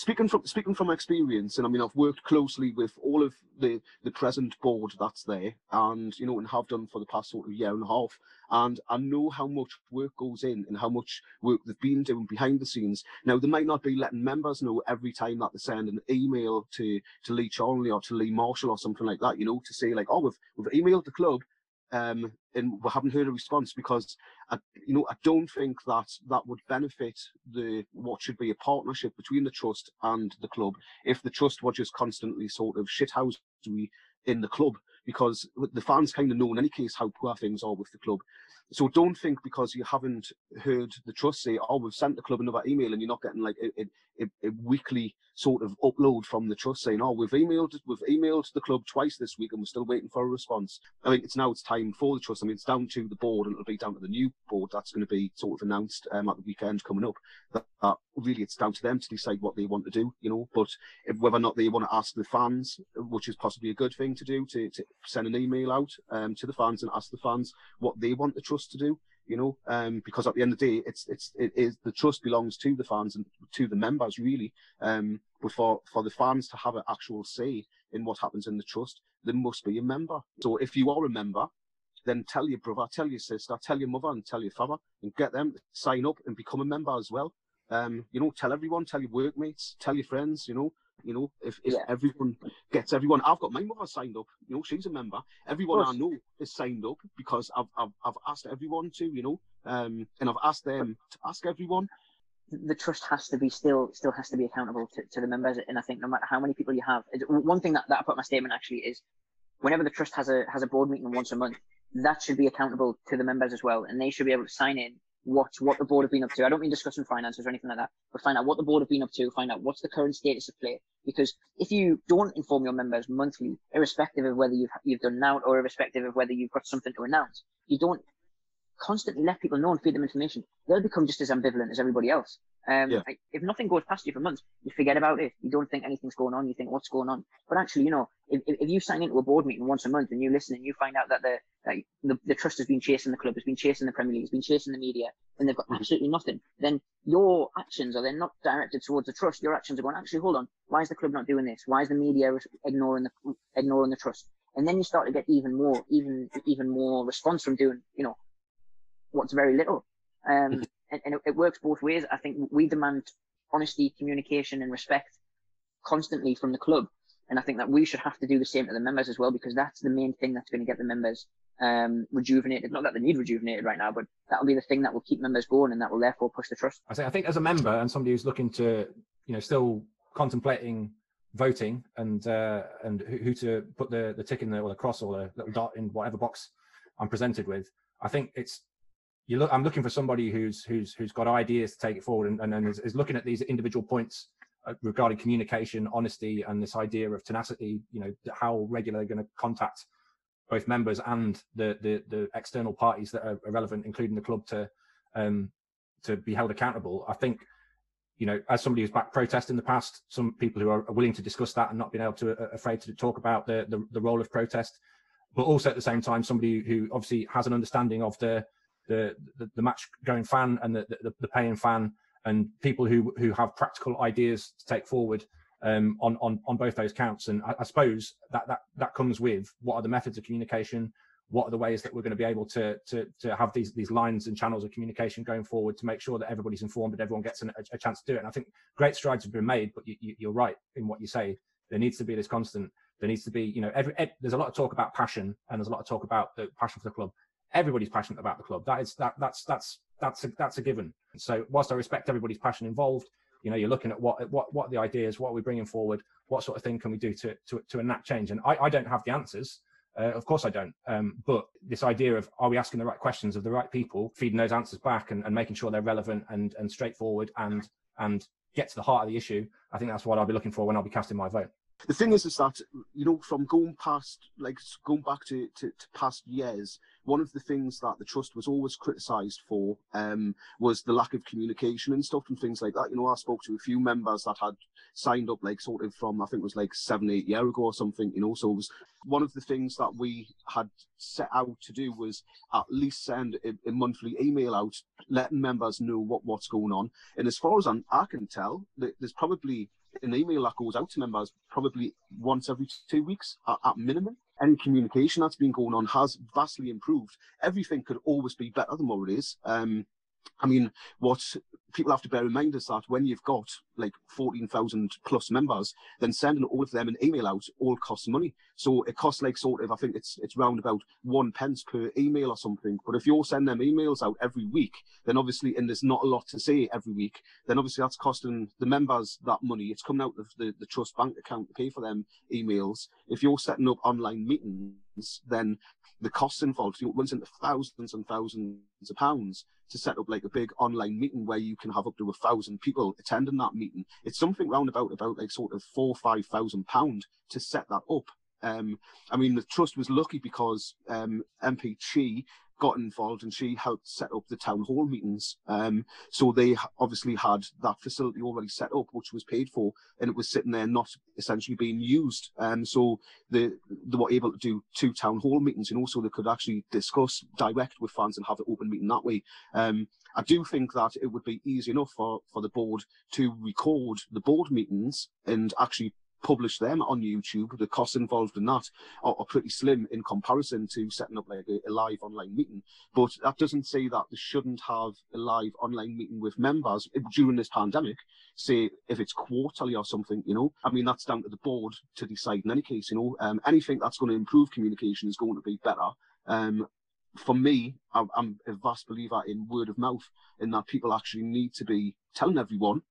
speaking from speaking from experience, and I mean I've worked closely with all of the the present board that's there, and you know, and have done for the past sort of year and a half, and I know how much work goes in and how much work they've been doing behind the scenes. Now they might not be letting members know every time that they send an email to to Lee Charnley or to Lee Marshall or something like that, you know, to say like, oh, we've we've emailed the club um, and we haven't heard a response because I, you know I don't think that that would benefit the what should be a partnership between the trust and the club. If the trust were just constantly sort of shithousery in the club because the fans kind of know in any case how poor things are with the club. So don't think because you haven't heard the trust say, "Oh, we've sent the club another email," and you're not getting like a, a, a weekly sort of upload from the trust saying, "Oh, we've emailed we've emailed the club twice this week and we're still waiting for a response." I think it's now it's time for the trust. I mean, it's down to the board and it'll be down to the new board that's going to be sort of announced um, at the weekend coming up. That, that, really it's down to them to decide what they want to do, you know. But if, whether or not they want to ask the fans, which is possibly a good thing to do, to, to send an email out um, to the fans and ask the fans what they want the trust to do you know, um, because at the end of the day, it's it's it is the trust belongs to the fans and to the members really. Um, but for for the fans to have an actual say in what happens in the trust, there must be a member. So if you are a member, then tell your brother, tell your sister, tell your mother, and tell your father, and get them to sign up and become a member as well. Um, you know, tell everyone, tell your workmates, tell your friends, you know, you know, if, if yeah. everyone gets everyone, I've got my mother signed up. You know, she's a member. Everyone I know is signed up because I've I've, I've asked everyone to. You know, um, and I've asked them to ask everyone. The trust has to be still still has to be accountable to, to the members, and I think no matter how many people you have, one thing that, that I put my statement actually is, whenever the trust has a has a board meeting once a month, that should be accountable to the members as well, and they should be able to sign in what what the board have been up to. I don't mean discussing finances or anything like that, but find out what the board have been up to, find out what's the current status of play. Because if you don't inform your members monthly, irrespective of whether you've you've done now or irrespective of whether you've got something to announce, you don't constantly let people know and feed them information. They'll become just as ambivalent as everybody else. Um, yeah. if nothing goes past you for months, you forget about it. You don't think anything's going on. You think what's going on. But actually, you know, if, if you sign into a board meeting once a month and you listen and you find out that the, that the, the trust has been chasing the club, has been chasing the Premier League, has been chasing the media, and they've got mm-hmm. absolutely nothing, then your actions are then not directed towards the trust. Your actions are going, actually, hold on, why is the club not doing this? Why is the media ignoring the ignoring the trust? And then you start to get even more, even even more response from doing, you know, what's very little. Um, mm-hmm and, and it, it works both ways. I think we demand honesty, communication, and respect constantly from the club. And I think that we should have to do the same to the members as well, because that's the main thing that's going to get the members um, rejuvenated. Not that they need rejuvenated right now, but that'll be the thing that will keep members going and that will therefore push the trust. I think, I think as a member and somebody who's looking to, you know, still contemplating voting and uh, and who, to put the the tick in the or the cross or the little dot in whatever box I'm presented with. I think it's you look. I'm looking for somebody who's who's who's got ideas to take it forward and, and, and is, is looking at these individual points uh, regarding communication, honesty, and this idea of tenacity. You know how regular they're going to contact both members and the, the the external parties that are relevant, including the club, to um, to be held accountable. I think you know, as somebody who's backed protest in the past, some people who are willing to discuss that and not being able to, uh, afraid to talk about the, the, the role of protest, but also at the same time, somebody who obviously has an understanding of the, the, the, the match going fan and the, the, the, paying fan and people who, who have practical ideas to take forward um, on, on, on both those counts. And I, I suppose that, that, that comes with what are the methods of communication, what are the ways that we're going to be able to to to have these these lines and channels of communication going forward to make sure that everybody's informed and everyone gets an, a, a, chance to do it. And I think great strides have been made, but you, you, are right in what you say. There needs to be this constant. There needs to be, you know, every, every, there's a lot of talk about passion and there's a lot of talk about the passion for the club. Everybody's passionate about the club. That is that that's that's that's a, that's a given. So whilst I respect everybody's passion involved, you know, you're looking at what what what the ideas, what are we bringing forward, what sort of thing can we do to to to enact change. And I, I don't have the answers. Uh, of course I don't. Um, but this idea of are we asking the right questions of the right people, feeding those answers back and, and making sure they're relevant and, and straightforward and and get to the heart of the issue, I think that's what I'll be looking for when I'll be casting my vote. The thing is, is that you know, from going past, like going back to, to, to past years, one of the things that the trust was always criticised for um, was the lack of communication and stuff and things like that. You know, I spoke to a few members that had signed up, like sort of from I think it was like seven, eight year ago or something. You know, so it was one of the things that we had set out to do was at least send a, a monthly email out, letting members know what what's going on. And as far as I'm, I can tell, there's probably an email that goes out to members probably once every two weeks at, at minimum any communication that's been going on has vastly improved. Everything could always be better than what it is. Um, I mean, what people have to bear in mind is that when you've got like 14,000 plus members, then sending all of them an email out all costs money. So it costs like sort of, I think it's it's round about one pence per email or something. But if you're sending them emails out every week, then obviously, and there's not a lot to say every week, then obviously that's costing the members that money. It's coming out of the, the trust bank account to pay for them emails. If you're setting up online meetings, then the costs involved, know, runs into thousands and thousands of pounds to set up like a big online meeting where you can have up to a thousand people attending that meeting. It's something round about about like sort of four five thousand pound to set that up. Um, I mean, the trust was lucky because um, MP Chi got involved and she helped set up the town hall meetings. Um, so they obviously had that facility already set up, which was paid for, and it was sitting there not essentially being used. Um, so they, they were able to do two town hall meetings, and also they could actually discuss direct with fans and have an open meeting that way. Um, I do think that it would be easy enough for, for the board to record the board meetings and actually publish them on YouTube, the costs involved in that are, are pretty slim in comparison to setting up like a, a, live online meeting. But that doesn't say that they shouldn't have a live online meeting with members during this pandemic. Say if it's quarterly or something, you know. I mean, that's down to the board to decide in any case, you know. Um, anything that's going to improve communication is going to be better. Um, for me, I'm a vast believer in word of mouth, in that people actually need to be telling everyone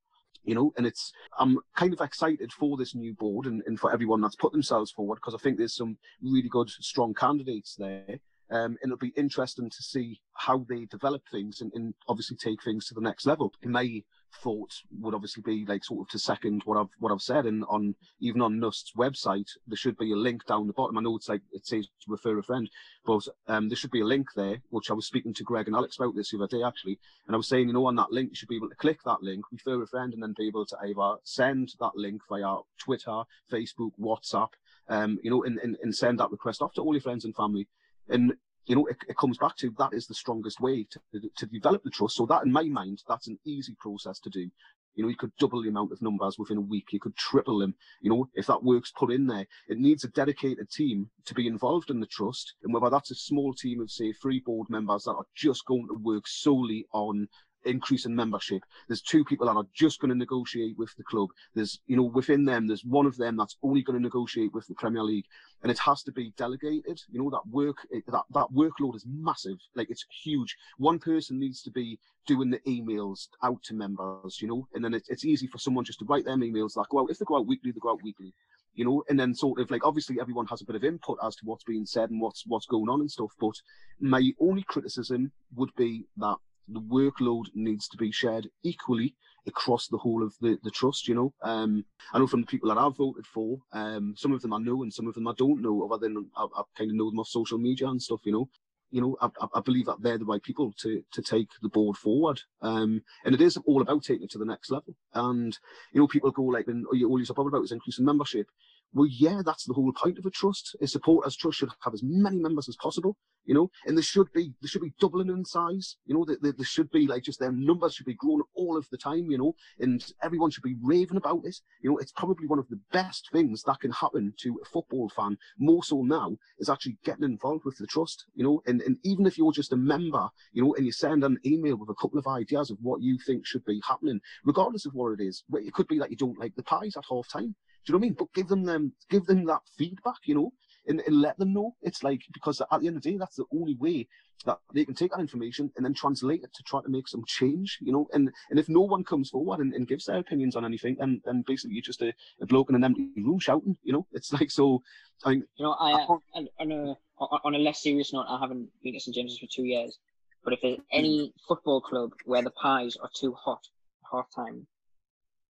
you know, and it's I'm kind of excited for this new board and, and for everyone that's put themselves forward because I think there's some really good, strong candidates there. Um, and it'll be interesting to see how they develop things and, and obviously take things to the next level. In my thought would obviously be like sort of to second what I've what I've said and on even on NUST's website there should be a link down the bottom. I know it's like it says refer a friend, but um, there should be a link there, which I was speaking to Greg and Alex about this the other day actually, and I was saying, you know, on that link you should be able to click that link, refer a friend, and then be able to either send that link via Twitter, Facebook, WhatsApp, um, you know, and, and, and send that request off to all your friends and family. And you know, it, it, comes back to that is the strongest way to, to develop the trust. So that, in my mind, that's an easy process to do. You know, you could double the amount of numbers within a week. You could triple them. You know, if that works, put in there. It needs a dedicated team to be involved in the trust. And whether that's a small team of, say, three board members that are just going to work solely on increase in membership. There's two people that are just going to negotiate with the club. There's, you know, within them, there's one of them that's only going to negotiate with the Premier League, and it has to be delegated. You know, that work, that that workload is massive. Like it's huge. One person needs to be doing the emails out to members, you know, and then it, it's easy for someone just to write them emails like, well, if they go out weekly, they go out weekly you know, and then sort of like obviously everyone has a bit of input as to what's being said and what's what's going on and stuff. But my only criticism would be that the workload needs to be shared equally across the whole of the, the trust, you know. Um, I know from the people that I've voted for, um, some of them I know and some of them I don't know, other than I, I kind of know them off social media and stuff, you know. You know, I, I believe that they're the right people to to take the board forward. Um, and it is all about taking it to the next level. And, you know, people go like, and all you're talking about is increasing membership. Well, yeah, that's the whole point of a trust. A supporters trust should have as many members as possible, you know, and there should be there should be doubling in size, you know, there, there should be like just their numbers should be growing all of the time, you know, and everyone should be raving about it. You know, it's probably one of the best things that can happen to a football fan, more so now, is actually getting involved with the trust, you know, and, and even if you're just a member, you know, and you send an email with a couple of ideas of what you think should be happening, regardless of what it is, it could be that you don't like the pies at half time you know what I mean? But give them them, give them that feedback, you know, and, and let them know. It's like because at the end of the day, that's the only way that they can take that information and then translate it to try to make some change, you know. And and if no one comes forward and, and gives their opinions on anything, then then basically you're just a, a bloke in an empty room shouting, you know. It's like so. I mean, you know, I, uh, I on a on a less serious note, I haven't been at St James's for two years. But if there's any hmm. football club where the pies are too hot half time,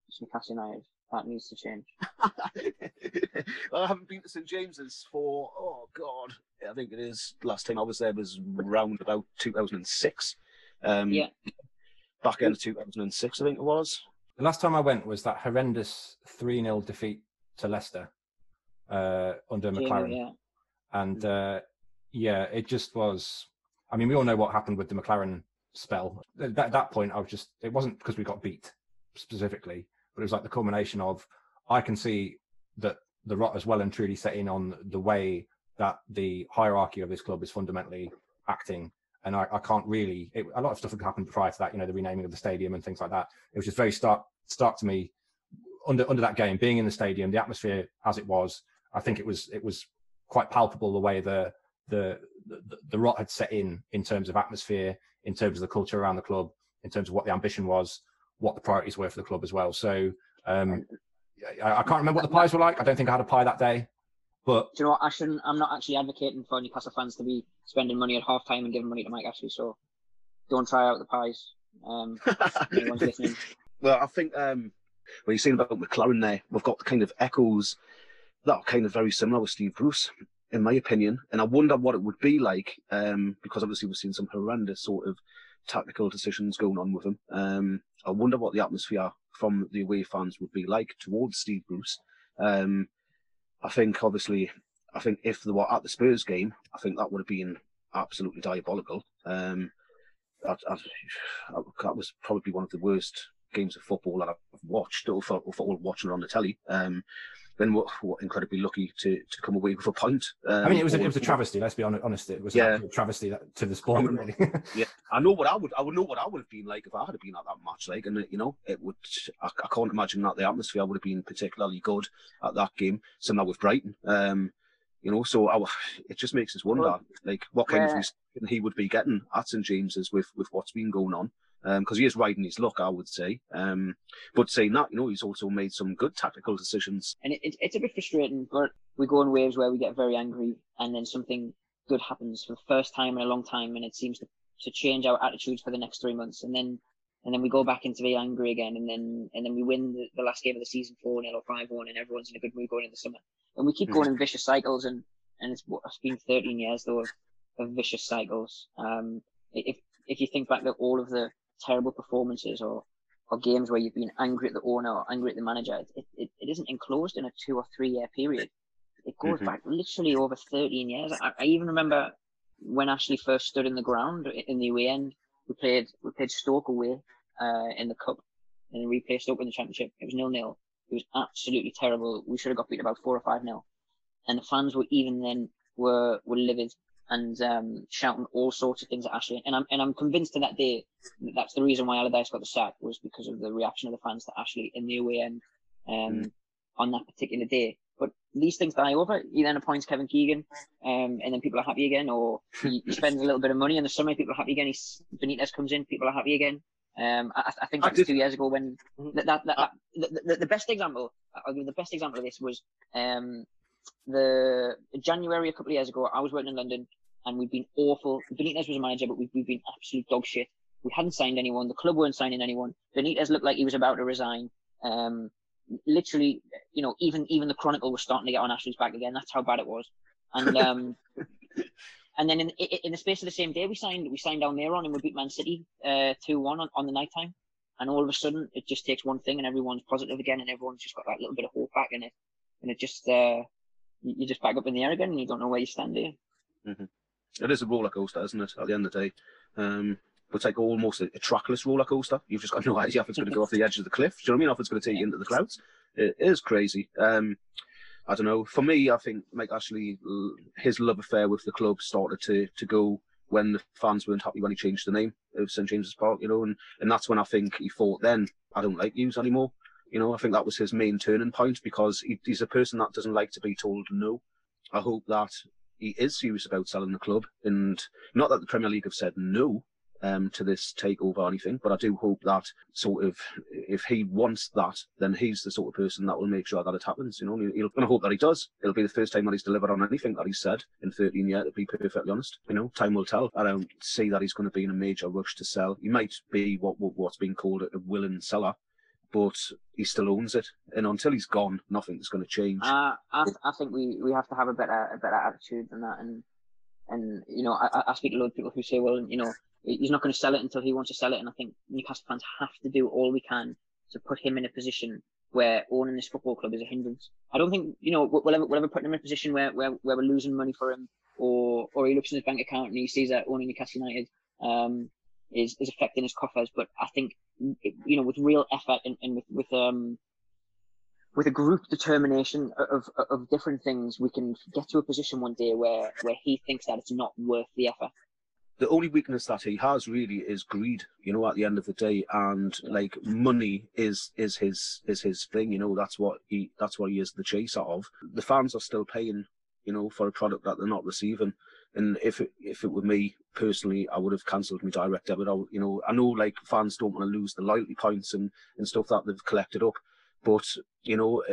it's Newcastle United. That needs to change. I haven't been to St James's for oh god, I think it is. Last time I was there was around about 2006. Um, yeah. Back end of 2006, I think it was. The last time I went was that horrendous 3 0 defeat to Leicester uh, under McClaren, Yeah. And uh, yeah, it just was. I mean, we all know what happened with the McClaren spell. At that point, I was just, it wasn't because we got beat specifically but it was like the culmination of I can see that the rot has well and truly set in on the way that the hierarchy of this club is fundamentally acting. And I, I can't really, it, a lot of stuff had happened prior to that, you know, the renaming of the stadium and things like that. It was just very stark, stark to me under, under that game, being in the stadium, the atmosphere as it was, I think it was, it was quite palpable the way the, the, the, the rot had set in, in terms of atmosphere, in terms of the culture around the club, in terms of what the ambition was what the priorities were for the club as well. So um, I, I, can't remember what the pies were like. I don't think I had a pie that day. But do you know what? I shouldn't. I'm not actually advocating for Newcastle fans to be spending money at half time and giving money to Mike Ashley. So don't try out the pies. Um, well, I think um, when you're saying about McClaren there, we've got the kind of echoes that are kind of very similar with Steve Bruce, in my opinion. And I wonder what it would be like um, because obviously we've seen some horrendous sort of tactical decisions going on with him. Um, I wonder what the atmosphere from the away fans would be like towards Steve Bruce. Um, I think obviously, I think if they were at the Spurs game, I think that would have been absolutely diabolical. Um, I, that was probably one of the worst games of football that I've watched, or for, or for watching it on the telly. Um, then what, what incredibly lucky to, to come away with a point. Um, I mean, it was a, it was a travesty. Let's be honest. It was yeah. a travesty to the sport. Really. yeah, I know what I would. I would know what I would have been like if I had been at that match. Like, and you know, it would. I, I can't imagine that the atmosphere would have been particularly good at that game. Similar with Brighton. Um, you know, so I, it just makes us wonder, like, what kind yeah. of he would be getting at St James's with with what's been going on because um, he is riding his luck, I would say. Um, but saying that, you know, he's also made some good tactical decisions. And it, it, it's a bit frustrating, but we go in waves where we get very angry, and then something good happens for the first time in a long time, and it seems to, to change our attitudes for the next three months, and then and then we go back into being angry again, and then and then we win the, the last game of the season four 0 or five one, and everyone's in a good mood going into the summer, and we keep mm-hmm. going in vicious cycles, and and it's, it's been 13 years though of, of vicious cycles. Um, if if you think back to all of the terrible performances or or games where you've been angry at the owner or angry at the manager. It, it, it isn't enclosed in a two or three year period. It goes mm-hmm. back literally over 13 years. I, I, even remember when Ashley first stood in the ground in the away end. We played we played Stoke away uh, in the cup, and we played Stoke in the championship. It was nil nil. It was absolutely terrible. We should have got beat about four or five nil, and the fans were even then were were livid. And um, shouting all sorts of things at Ashley. And I'm and I'm convinced to that day that that's the reason why Allardyce got the sack was because of the reaction of the fans to Ashley in the away end um, mm. on that particular day. But these things die over. He then appoints Kevin Keegan, um, and then people are happy again. Or he, he spends a little bit of money in the summer, people are happy again. He's, Benitez comes in, people are happy again. Um, I, I think that's two years ago when mm-hmm. that, that, that, that the, the, the, best example, I'll give the best example of this was um, the January a couple of years ago. I was working in London and we'd been awful. Benitez was a manager, but we've, we've been absolute dog shit. We hadn't signed anyone. The club weren't signing anyone. Benitez looked like he was about to resign. Um, literally, you know, even even the Chronicle was starting to get on Ashley's back again. That's how bad it was. And um, and then in in the space of the same day, we signed we signed Almiron and we beat Man City uh, two one on, on the night time. And all of a sudden, it just takes one thing, and everyone's positive again, and everyone's just got that little bit of hope back in it, and it just uh, you, just back up in the air again, and you don't know where you stand there. Mm-hmm. It is a roller coaster, isn't it? At the end of the day, um, it's like almost a, a, trackless roller coaster. You've just got no idea if it's going to go off the edge of the cliff. Do you know what I mean? If it's going to take you into the clouds, it is crazy. Um, I don't know. For me, I think Mike Ashley, his love affair with the club started to to go when the fans weren't happy when he changed the name of St James's Park, you know, and, and that's when I think he thought then I don't like yous anymore. You know, I think that was his main turning point because he, he's a person that doesn't like to be told no. I hope that he is serious about selling the club, and not that the Premier League have said no, um, to this takeover or anything. But I do hope that sort of, if he wants that, then he's the sort of person that will make sure that it happens. You know, he'll, and I hope that he does. It'll be the first time that he's delivered on anything that he said in 13 years. To be perfectly honest, you know, time will tell. I don't see that he's going to be in a major rush to sell. He might be what, what what's being called a willing seller but he still owns it. And until he's gone, nothing's going to change. Uh, I, I think we, we have to have a better a better attitude than that. And and you know, I, I speak to a lot of people who say, well, you know, he's not going to sell it until he wants to sell it. And I think Newcastle fans have to do all we can to put him in a position where owning this football club is a hindrance. I don't think, you know, we'll ever, we'll ever put him in a position where, where, where we're losing money for him or, or he looks in his bank account and he sees that owning Newcastle United, um, is, is affecting his coffers. But I think, you know, with real effort and, and with, with, um, with a group determination of, of, of different things, we can get to a position one day where, where he thinks that it's not worth the effort the only weakness that he has really is greed you know at the end of the day and like money is is his is his thing you know that's what he that's what he is the chaser of the fans are still paying you know for a product that they're not receiving. And if it, if it were me personally i would have cancelled my direct debit. I, you know i know like fans don't want to lose the loyalty points and and stuff that they've collected up but you know,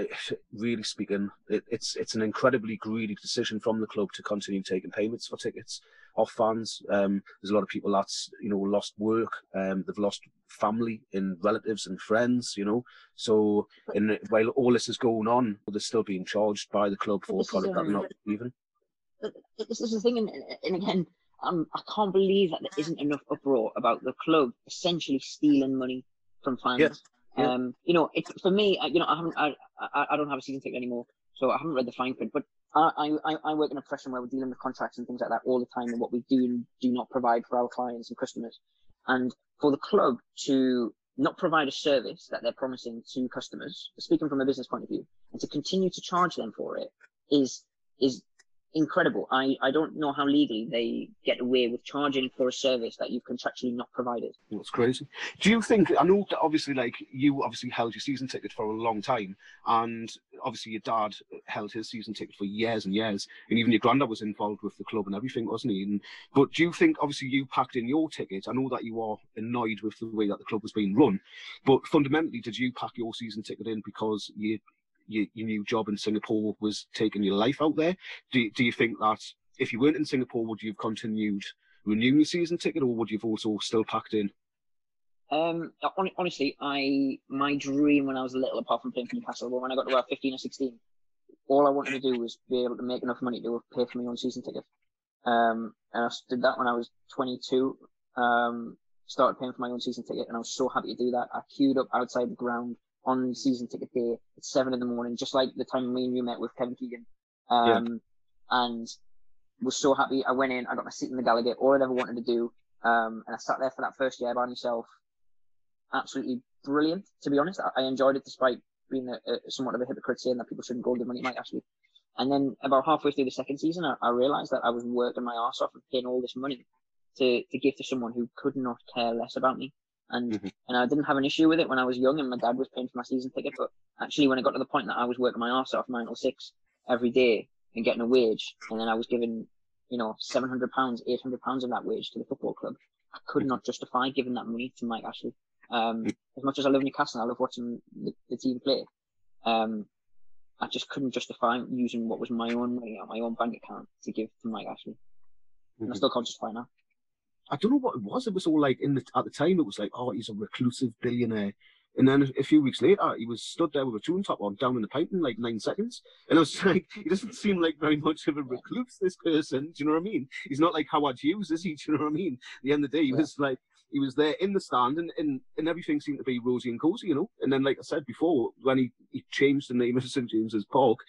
really speaking, it, it's it's an incredibly greedy decision from the club to continue taking payments for tickets off fans. Um, there's a lot of people that's you know lost work, um, they've lost family and relatives and friends. You know, so in, while all this is going on, they're still being charged by the club for a product that they're not receiving. This is the thing, and, and again, um, I can't believe that there isn't enough uproar about the club essentially stealing money from fans. Yeah. Um, you know, it's for me, you know, I haven't, I, I, I, don't have a season ticket anymore, so I haven't read the fine print. But I, I, I work in a profession where we're dealing with contracts and things like that all the time, and what we do and do not provide for our clients and customers. And for the club to not provide a service that they're promising to customers, speaking from a business point of view, and to continue to charge them for it is is incredible. I, I don't know how legally they get away with charging for a service that you've contractually not provided. That's crazy. Do you think, I know that obviously, like, you obviously held your season ticket for a long time, and obviously your dad held his season ticket for years and years, and even your granddad was involved with the club and everything, wasn't he? And, but do you think, obviously, you packed in your ticket? I know that you are annoyed with the way that the club was being run, but fundamentally, did you pack your season ticket in because you your, your new job in Singapore was taking your life out there. Do, do you think that if you weren't in Singapore, would you have continued renewing your season ticket, or would you have also still packed in? Um, honestly, I my dream when I was little, apart from playing for Newcastle, when I got to about fifteen or sixteen, all I wanted to do was be able to make enough money to pay for my own season ticket. Um, and I did that when I was 22. Um, started paying for my own season ticket, and I was so happy to do that. I queued up outside the ground on season ticket day at seven in the morning, just like the time me and you met with Kevin Keegan. Um, yeah. and was so happy. I went in, I got my seat in the Gallowgate, all I'd ever wanted to do. Um, and I sat there for that first year by myself. Absolutely brilliant, to be honest. I, I enjoyed it despite being a, a, somewhat of a hypocrite saying that people shouldn't go give money. Might actually, And then about halfway through the second season, I, I realized that I was working my ass off and paying all this money to, to give to someone who could not care less about me. And Mhm. and I didn't have an issue with it when I was young and my dad was paying for my season ticket. But actually, when it got to the point that I was working my arse off nine till six every day and getting a wage, and then I was given, you know, seven hundred pounds, eight hundred pounds of that wage to the football club, I could not justify giving that money to Mike Ashley. Um, as much as I love Newcastle, and I love watching the, the team play. Um, I just couldn't justify using what was my own money out my own bank account to give to Mike Ashley. And I Mhm. still can't justify now. I don't know what it was. It was all like in the at the time. It was like, oh, he's a reclusive billionaire. And then a, few weeks later, he was stood there with a tune top on, down in the paint in like nine seconds. And I was like, he doesn't seem like very much of a recluse. This person, do you know what I mean? He's not like Howard Hughes, is he? Do you know what I mean? At the end of the day, he Yeah. was like, he was there in the stand, and, and and everything seemed to be rosy and cozy, you know. And then, like I said before, when he, he changed the name of St James's Park,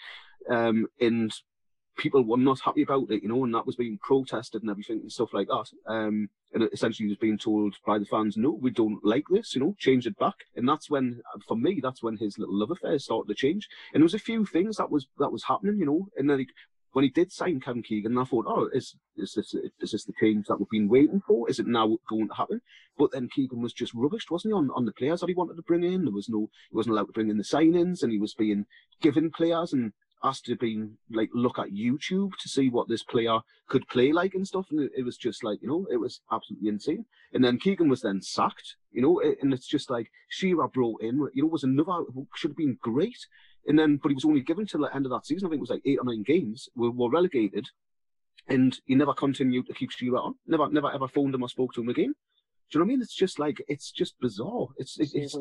um, and people were not happy about it, you know, and that was being protested and everything and stuff like that. Um, and essentially was being told by the fans, no, we don't like this, you know, change it back. And that's when, for me, that's when his little love affair started to change. And there was a few things that was that was happening, you know, and then he, when he did sign Kevin Keegan, I thought, oh, is is this is this the change that we've been waiting for? Is it now going to happen? But then Keegan was just rubbished, wasn't he, on, on the players that he wanted to bring in? There was no, he wasn't allowed to bring in the signings, and he was being given players and asked to be like look at YouTube to see what this player could play like and stuff. And it, it was just like, you know, it was absolutely insane. And then Keegan was then sacked, you know, and it's just like Shearer brought in, you know, was another who should have been great. And then, but he was only given till the end of that season. I think it was like eight or nine games. We were relegated, and he never continued to keep Shearer on. Never, never ever phoned him or spoke to him again. Do you know what I mean? It's just like it's just bizarre. It's it's, it's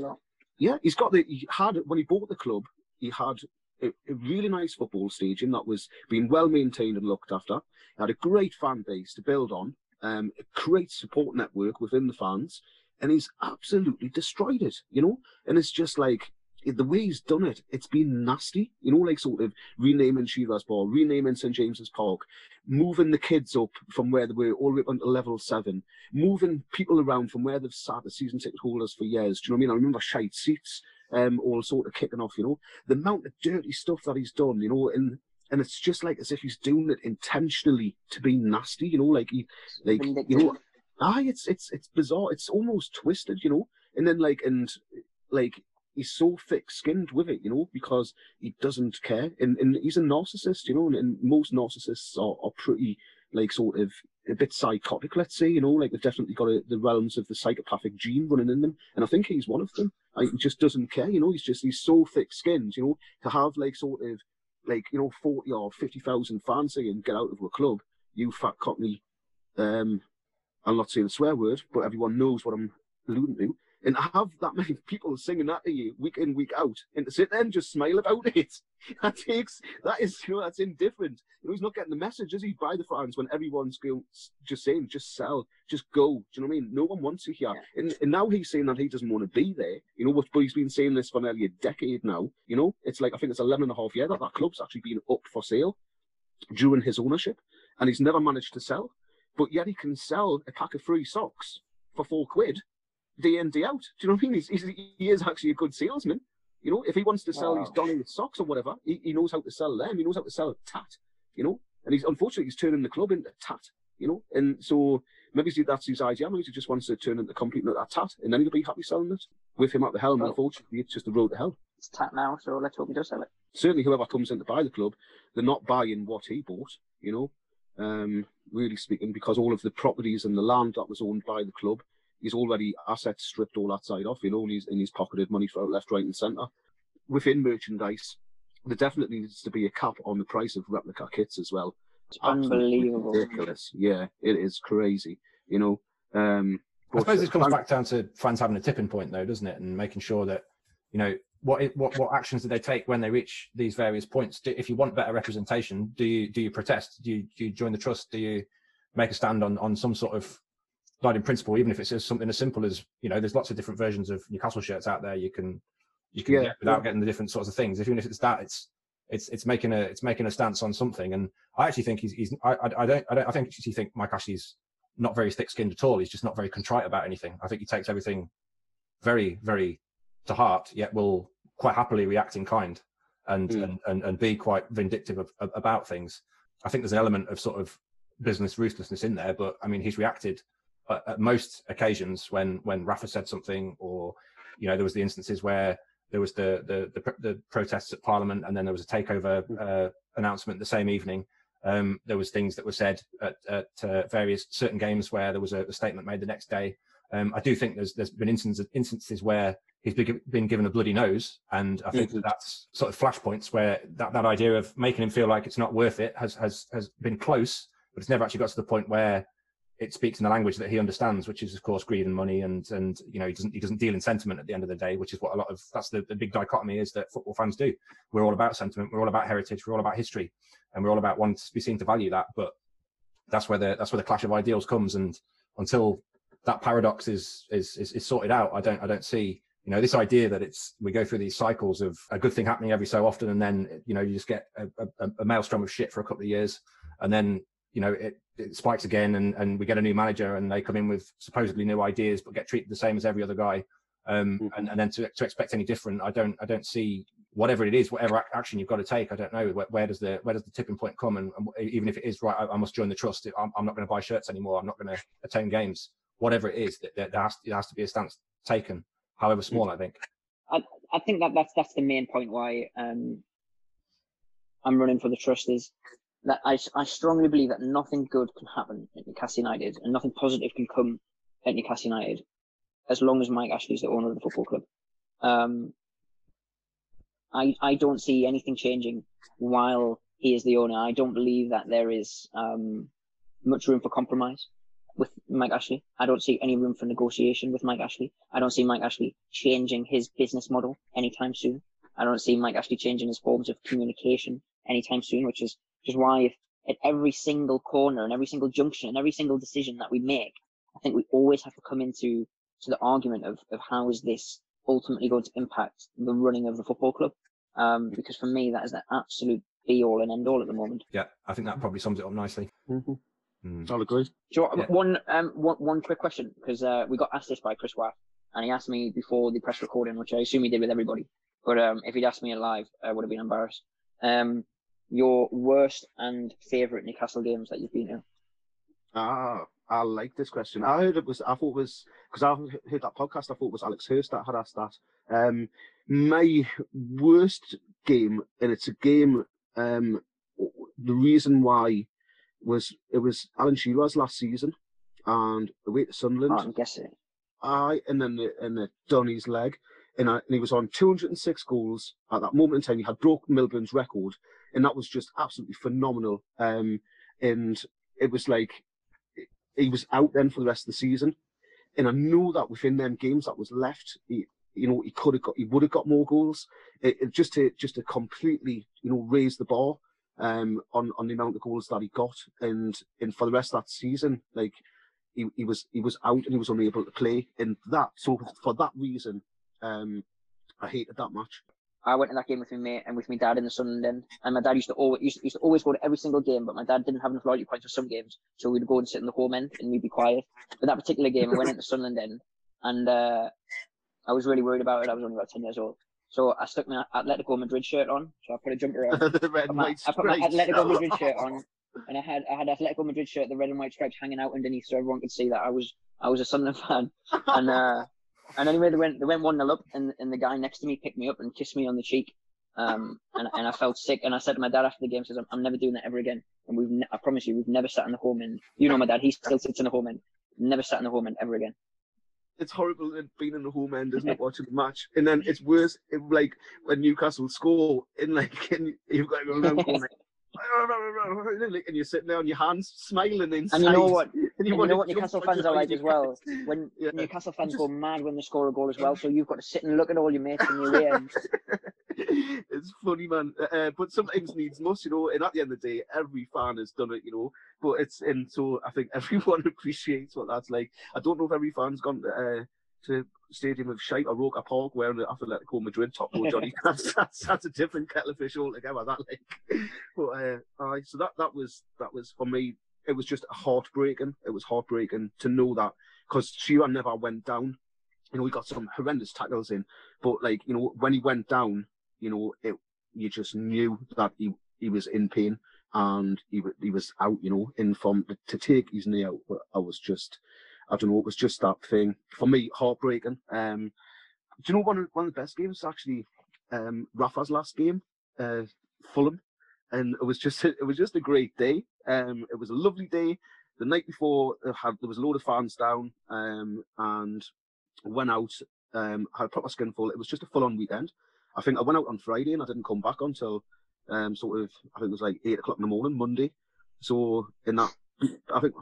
yeah, he's got the he had when he bought the club, he had a, a really nice football stadium that was being well maintained and looked after. He had a great fan base to build on, um, a great support network within the fans, and he's absolutely destroyed it, you know. And it's just like the way he's done it, it's been nasty, you know, like sort of renaming Shearer's Bar, renaming St James's Park, moving the kids up from where they were all the way up level seven, moving people around from where they've sat as season ticket holders for years. Do you know what I mean? I remember shite seats, um, all sort of kicking off, you know. The amount of dirty stuff that he's done, you know, and and it's just like as if he's doing it intentionally to be nasty, you know, like he like you know aye, it's it's it's bizarre. It's almost twisted, you know. And then like and like he's so thick skinned with it, you know, because he doesn't care. And and he's a narcissist, you know, and, and most narcissists are, are pretty like sort of a bit psychotic, let's say, you know, like they've definitely got a, the realms of the psychopathic gene running in them. And I think he's one of them. I, he just doesn't care, you know, he's just he's so thick skinned, you know, to have like sort of like, you know, forty or fifty thousand fans saying get out of a club, you fat cockney um I'm not saying the swear word, but everyone knows what I'm alluding to. And have that many people singing that to you week in, week out, and to sit there and just smile about it, that takes, that is, you know, that's indifferent. You know, he's not getting the message, is he, by the fans when everyone's going, just saying, just sell, just go. Do you know what I mean? No one wants you here. And, and now he's saying that he doesn't want to be there, you know, but but he's been saying this for nearly a decade now, you know? It's like, I think it's 11 and a half year that that club's actually been up for sale during his ownership, and he's never managed to sell but yet he can sell a pack of free socks for four quid day in day out. Do you know what I mean? He's, he's, he is actually a good salesman. You know, if he wants to sell Wow. his Donnay socks or whatever, he, he knows how to sell them. He knows how to sell tat. You know, and he's unfortunately he's turning the club into tat. You know, and so maybe that's his idea. Maybe he just wants to turn into a complete a tat, and then he'll be happy selling it with him at the helm. Well- Unfortunately, it's just the road to hell. It's tat now, so let's hope he does sell it. certainly whoever comes in to buy the club, they're not buying what he bought, you know, um, really speaking, because all of the properties and the land that was owned by the club, he's already assets stripped all that side off, you know, and he's, and he's pocketed money for left, right, and centre. Within merchandise, there definitely needs to be a cap on the price of replica kits as well. It's unbelievable. Ridiculous. Yeah, it is crazy, you know. Um, I suppose this comes but- back down to fans having a tipping point, though, doesn't it? And making sure that, you know, what what what actions do they take when they reach these various points? Do, if you want better representation, do you do you protest? Do you do you join the trust? Do you make a stand on on some sort of guiding principle, even if it's just something as simple as you know, there's lots of different versions of Newcastle shirts out there. You can you can Yeah, get without getting the different sorts of things. Even if it's that, it's it's it's making a it's making a stance on something. And I actually think he's he's I, I I don't I don't I think actually think Mike Ashley's not very thick skinned at all. He's just not very contrite about anything. I think he takes everything very, very to heart, yet will quite happily react in kind. and mm. and, and and be quite vindictive of, of, about things. I think there's an element of sort of business ruthlessness in there, but I mean, he's reacted at, at most occasions when when Rafa said something, or you know, there was the instances where there was the the the, the protests at Parliament, and then there was a takeover hmm. uh, announcement the same evening. Um, there was things that were said at, at uh, various certain games where there was a, a statement made the next day. Um, I do think there's there's been instances instances where he's been given a bloody nose, and I think mm-hmm. that that's sort of flashpoints where that, that idea of making him feel like it's not worth it has has has been close, but it's never actually got to the point where it speaks in a language that he understands, which is of course greed and money, and and you know he doesn't he doesn't deal in sentiment at the end of the day, which is what a lot of that's the, the big dichotomy is that football fans do. We're all about sentiment, we're all about heritage, we're all about history, and we're all about wanting to be seen to value that. But that's where the that's where the clash of ideals comes, and until that paradox is is is, is sorted out, I don't I don't see you know this idea that it's we go through these cycles of a good thing happening every so often and then you know you just get a, a, a maelstrom of shit for a couple of years and then you know it, it spikes again and, and we get a new manager and they come in with supposedly new ideas but get treated the same as every other guy um, mm-hmm. and, and then to, to expect any different i don't i don't see whatever it is whatever action you've got to take i don't know where, where does the where does the tipping point come and, and even if it is right I, I, must join the trust I'm, I'm not going to buy shirts anymore i'm not going to attend games whatever it is that, that there, has, there has to be a stance taken however small mm-hmm. i think I, I think that that's that's the main point why um, i'm running for the trust is that I, I strongly believe that nothing good can happen at Newcastle United and nothing positive can come at Newcastle United as long as Mike Ashley is the owner of the football club. Um, I I don't see anything changing while he is the owner. I don't believe that there is um, much room for compromise with Mike Ashley. I don't see any room for negotiation with Mike Ashley. I don't see Mike Ashley changing his business model anytime soon. I don't see Mike Ashley changing his forms of communication anytime soon, which is which is why if at every single corner and every single junction and every single decision that we make, I think we always have to come into to the argument of, of how is this ultimately going to impact the running of the football club? Um, because for me, that is the absolute be all and end all at the moment. Yeah, I think that probably sums it up nicely. Mm-hmm. Mm. I'll agree. So yeah. one, um, one, one quick question because uh, we got asked this by Chris Watt, and he asked me before the press recording, which I assume he did with everybody. But um, if he'd asked me live, I would have been embarrassed. Um, your worst and favourite Newcastle games that you've been to? Ah, I like this question. I heard it was, I thought it was, because I heard that podcast, I thought it was Alex Hurst that had asked that. Um, my worst game, and it's a game, um, the reason why was it was Alan Shearer's last season and away to Sunderland. Oh, I'm guessing. I and then the, and the Donny's leg, and, I, and he was on 206 goals at that moment in time. He had broken Milburn's record, and that was just absolutely phenomenal. Um, and it was like he was out then for the rest of the season, and I know that within them games that was left, he, you know, he could have got, he would have got more goals. It, it, just to just to completely, you know, raise the bar um, on on the amount of goals that he got, and and for the rest of that season, like he, he was he was out and he was unable to play, and that so for that reason, um, I hated that match. I went to that game with my mate and with my dad in the Sunderland end. And my dad used to always used, used to always go to every single game, but my dad didn't have enough loyalty points for some games, so we'd go and sit in the home end and we'd be quiet. But that particular game, I went into Sunderland end, and uh, I was really worried about it. I was only about ten years old, so I stuck my Atletico Madrid shirt on. So I put a jumper on. the red and white I put my Atletico Madrid shirt on, and I had I had Atletico Madrid shirt, the red and white stripes hanging out underneath, so everyone could see that I was I was a Sunderland fan. And uh, and anyway, they went they went one 0 up, and and the guy next to me picked me up and kissed me on the cheek. Um, and, and I felt sick. And I said to my dad after the game, says, I'm, I'm never doing that ever again. And we've, ne- I promise you, we've never sat in the home end. You know my dad, he still sits in the home end. Never sat in the home end ever again. It's horrible being in the home end, isn't it, watching the match? And then it's worse, if, like, when Newcastle score, in like, and you've got to go around going, and you're sitting there on your hands, smiling inside. And you know what? And you, and you know what Newcastle fans are like as well. When yeah. Newcastle fans go mad when they score a goal as well, so you've got to sit and look at all your mates in your way. it's funny, man. Uh, uh, but sometimes needs must, you know. And at the end of the day, every fan has done it, you know. But it's and so I think everyone appreciates what that's like. I don't know if every fan's gone to, uh, to stadium of shite or Roker Park wearing the Atletico Madrid top or Johnny. that's, that's that's a different kettle of fish altogether. That like, but uh, aye, so that that was that was for me. It was just heartbreaking. It was heartbreaking to know that because Shearer never went down. You know, he got some horrendous tackles in, but like you know, when he went down, you know, it you just knew that he he was in pain and he he was out, you know, in from to take his knee out. I was just, I don't know, it was just that thing for me, heartbreaking. Um, do you know one of one of the best games actually? Um, Rafa's last game, uh, Fulham, and it was just it was just a great day. Um, it was a lovely day. The night before, had, there was a load of fans down, um, and went out. Um, had a proper skinful. It was just a full-on weekend. I think I went out on Friday and I didn't come back until um, sort of I think it was like eight o'clock in the morning Monday. So in that, I think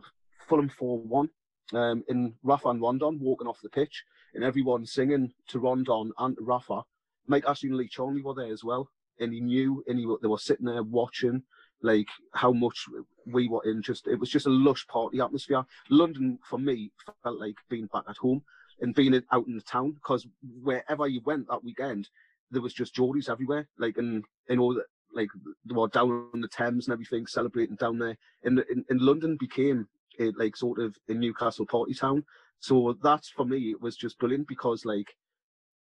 Fulham four one. Um, in Rafa and Rondon walking off the pitch, and everyone singing to Rondon and Rafa. Mike Ashley and Lee Charnley were there as well, and he knew, and he they were sitting there watching like how much we were in. Just it was just a lush party atmosphere. London for me felt like being back at home and being out in the town because wherever you went that weekend, there was just Geordies everywhere. Like and you know like they were down on the Thames and everything, celebrating down there. In in, in London became a, like sort of a Newcastle party town. So that's for me it was just brilliant because like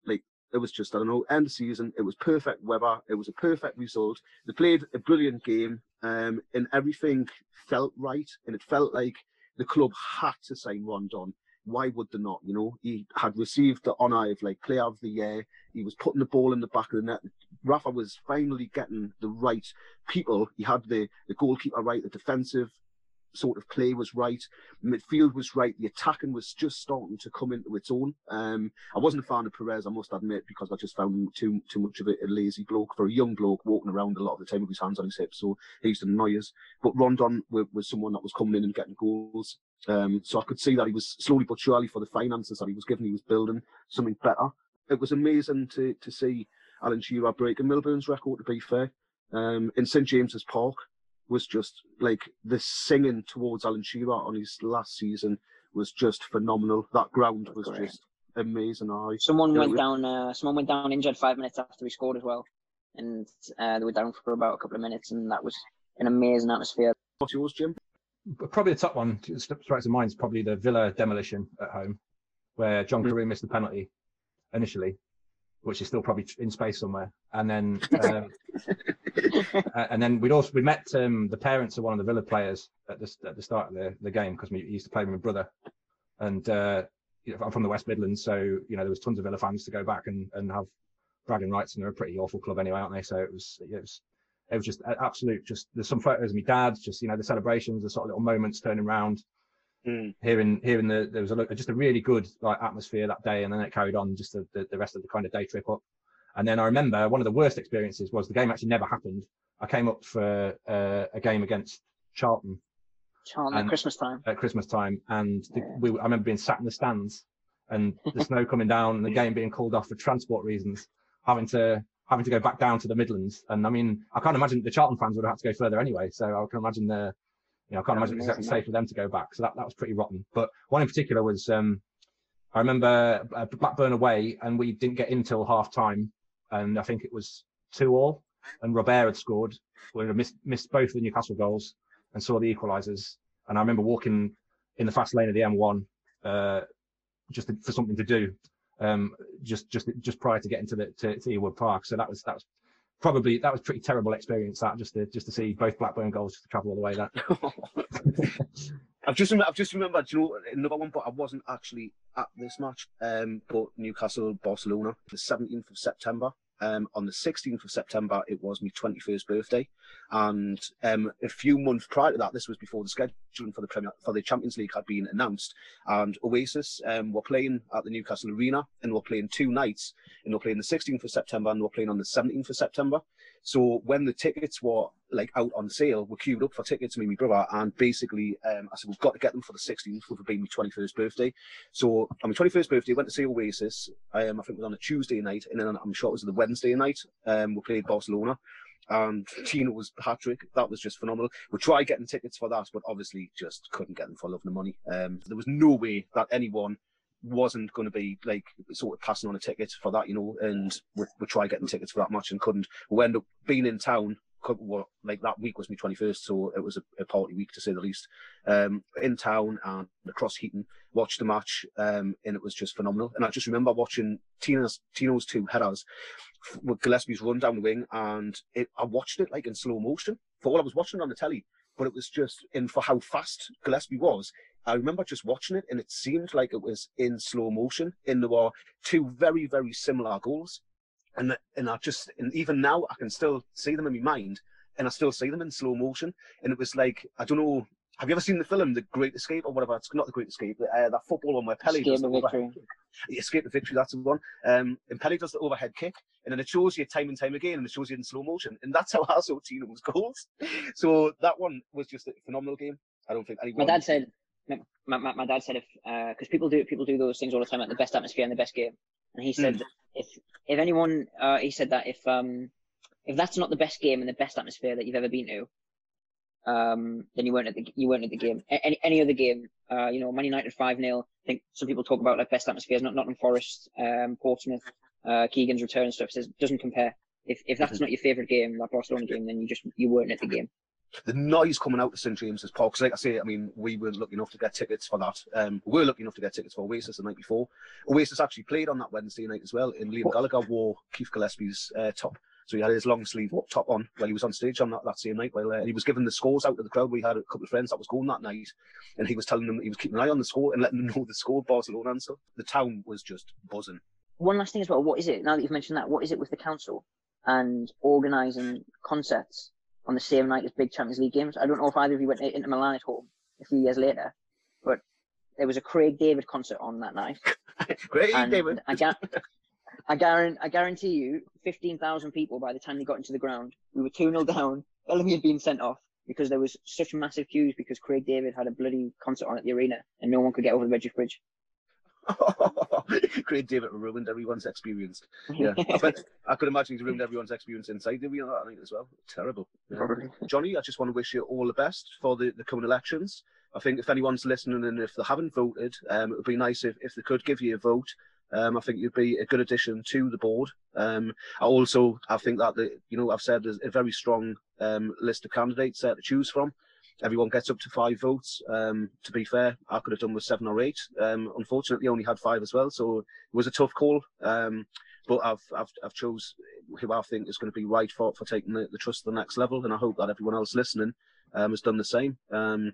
like it was just I don't know end of season. It was perfect weather. It was a perfect result. They played a brilliant game, um, and everything felt right, and it felt like the club had to sign Rondon why would they not? You know, he had received the honour of like player of the year. He was putting the ball in the back of the net. Rafa was finally getting the right people. He had the, the goalkeeper right, the defensive sort of play was right, midfield was right, the attacking was just starting to come into its own. Um, I wasn't a fan of Perez, I must admit, because I just found him too too much of a, a, lazy bloke for a young bloke walking around a lot of the time with his hands on his hips. So he used to annoy us. But Rondon was, was someone that was coming in and getting goals. Um, so I could see that he was slowly but surely for the finances that he was given, he was building something better. It was amazing to to see Alan Shearer breaking Milburn's record. To be fair, um, in St James's Park was just like the singing towards Alan Shearer on his last season was just phenomenal. That ground was Great. just amazing. I someone went down. Uh, someone went down injured five minutes after he scored as well, and uh, they were down for about a couple of minutes, and that was an amazing atmosphere. What's yours, Jim? Probably the top one that strikes in mind is probably the Villa demolition at home, where John mm. Carew missed the penalty initially, which is still probably in space somewhere. And then, um, and then we'd also we met um, the parents of one of the Villa players at the at the start of the, the game because we used to play with my brother, and uh, you know, I'm from the West Midlands, so you know there was tons of Villa fans to go back and, and have bragging rights, and they're a pretty awful club anyway, aren't they? So it was it was it was just absolute. Just there's some photos of my dad, just you know the celebrations, the sort of little moments turning around mm. hearing hearing the there was a just a really good like atmosphere that day, and then it carried on just the, the, the rest of the kind of day trip up. And then I remember one of the worst experiences was the game actually never happened. I came up for uh, a game against Charlton. Charlton at Christmas time. At Christmas time, and the, we, I remember being sat in the stands, and the snow coming down, and the game being called off for transport reasons, having to having to go back down to the Midlands. And I mean, I can't imagine the Charlton fans would have had to go further anyway. So I can imagine the you know, I can't imagine it's exactly safe for them to go back. So that, that was pretty rotten. But one in particular was, um, I remember uh, Blackburn away and we didn't get in till half time. And I think it was two all and Robert had scored. We missed, missed both of the Newcastle goals and saw the equalisers. And I remember walking in the fast lane of the M1, uh, just for something to do. Um, just, just, just prior to getting to the, to, to Ewood Park. So that was, that was probably that was pretty terrible experience that just to just to see both Blackburn goals to travel all the way that. I've just I've just remembered you know another one, but I wasn't actually at this match. Um, but Newcastle Barcelona the 17th of September um, on the 16th of September, it was my 21st birthday, and um, a few months prior to that, this was before the scheduling for the Premier for the Champions League had been announced, and Oasis um, were playing at the Newcastle Arena, and were playing two nights, and we're playing the 16th of September, and we're playing on the 17th of September. So when the tickets were like out on sale, we queued up for tickets, me and my brother, and basically um, I said we've got to get them for the 16th, which would be my 21st birthday. So on my 21st birthday, I went to see Oasis. Um, I think it was on a Tuesday night, and then I'm sure it was the Wednesday night. Um, we played Barcelona, and Tino was hat trick. That was just phenomenal. We tried getting tickets for that, but obviously just couldn't get them for love the money. Um, there was no way that anyone wasn't going to be like sort of passing on a ticket for that, you know, and we, we tried getting tickets for that match and couldn't. We ended up being in town, well, like that week was my 21st, so it was a, a, party week to say the least. Um, in town and across Heaton, watched the match, um, and it was just phenomenal. And I just remember watching Tino's, Tino's two headers with Gillespie's run down the wing, and it, I watched it like in slow motion for all I was watching on the telly. But it was just in for how fast Gillespie was. I remember just watching it, and it seemed like it was in slow motion. And there were two very, very similar goals and and I just and even now I can still see them in my mind, and I still see them in slow motion. And it was like I don't know. Have you ever seen the film The Great Escape or whatever? It's not The Great Escape. Uh, that football one where Pelé Escape does the overhead kick. Escape the victory. That's the one. Um, and Pelé does the overhead kick, and then it shows you time and time again, and it shows you in slow motion. And that's how I saw Tino's goals. So that one was just a phenomenal game. I don't think anyone. My dad said. My, my, my dad said if because uh, people do people do those things all the time at the best atmosphere and the best game, and he said mm. if if anyone, uh, he said that if um, if that's not the best game and the best atmosphere that you've ever been to, um, then you weren't at the you weren't at the game. Any any other game, uh, you know, Man United five 0 I think some people talk about like best atmospheres, not Nottingham Forest, um, Portsmouth, uh, Keegan's return and stuff. Says doesn't compare. If if that's mm-hmm. not your favourite game, that Barcelona game, then you just you weren't at the game the noise coming out of St James's Park. Because, like I say, I mean, we were lucky enough to get tickets for that. Um, we were lucky enough to get tickets for Oasis the night before. Oasis actually played on that Wednesday night as well, and Liam Gallagher wore Keith Gillespie's uh, top. So he had his long sleeve top on while he was on stage on that, that same night. While uh, he was giving the scores out to the crowd, we had a couple of friends that was going that night, and he was telling them he was keeping an eye on the score and letting them know the score Barcelona and stuff. The town was just buzzing. One last thing as well. What is it now that you've mentioned that? What is it with the council and organising concerts on the same night as big Champions League games. I don't know if either of you went into Milan at home a few years later, but there was a Craig David concert on that night. Craig David. I, gar- I, guarantee, I guarantee you, 15,000 people by the time they got into the ground. We were 2 0 down. Bellamy had been sent off because there was such massive queues because Craig David had a bloody concert on at the arena and no one could get over the Redheugh Bridge. Craig David ruined everyone's experience. Yeah, I, bet, I could imagine he's ruined everyone's experience inside the wheel that night as well. Terrible. Yeah. Johnny, I just want to wish you all the best for the, the coming elections. I think if anyone's listening and if they haven't voted, um, it would be nice if, if they could give you a vote. Um, I think you'd be a good addition to the board. Um, I also I think that the, you know I've said there's a very strong um, list of candidates there to choose from everyone gets up to five votes. Um, to be fair, I could have done with seven or eight. Um, unfortunately, only had five as well, so it was a tough call. Um, but I've I've I've chose who I think is going to be right for for taking the, the trust to the next level, and I hope that everyone else listening um, has done the same. Um,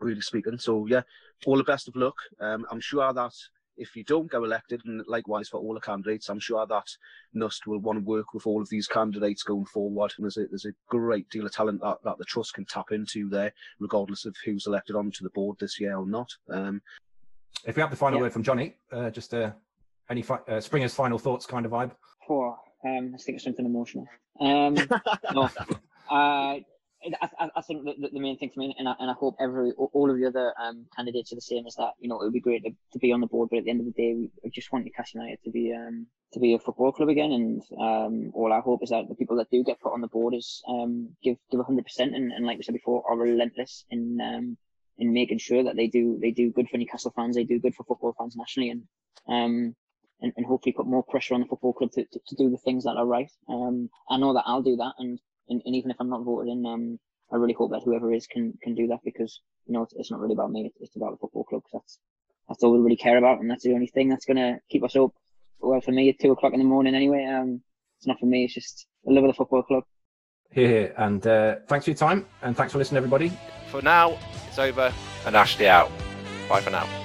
really speaking, so yeah, all the best of luck. Um, I'm sure that if you don't go elected, and likewise for all the candidates, I'm sure that NUST will want to work with all of these candidates going forward. And there's a, there's a great deal of talent that, that the Trust can tap into there, regardless of who's elected onto the board this year or not. Um, if we have the final yeah. word from Johnny, uh, just uh, any fi- uh, Springer's final thoughts kind of vibe? Oh, um, I think it's something emotional. Um, no, uh, I, I, think that the main thing for me, and I, and I hope every all of the other um, candidates are the same, is that you know it would be great to, to be on the board, but at the end of the day, we just want Newcastle United to be um, to be a football club again, and um, all I hope is that the people that do get put on the board is um, give give hundred percent, and, and like we said before, are relentless in um, in making sure that they do they do good for Newcastle fans, they do good for football fans nationally, and um, and, and hopefully put more pressure on the football club to, to, to do the things that are right. Um, I know that I'll do that, and and, and even if I'm not voted in, um, I really hope that whoever is can can do that because you know it's, it's not really about me. It's, it's about the football club. Cause that's that's all we really care about, and that's the only thing that's gonna keep us up. Well, for me, at two o'clock in the morning anyway. Um, it's not for me. It's just the love of the football club. Here, here, and uh, thanks for your time, and thanks for listening, everybody. For now, it's over, and Ashley out. Bye for now.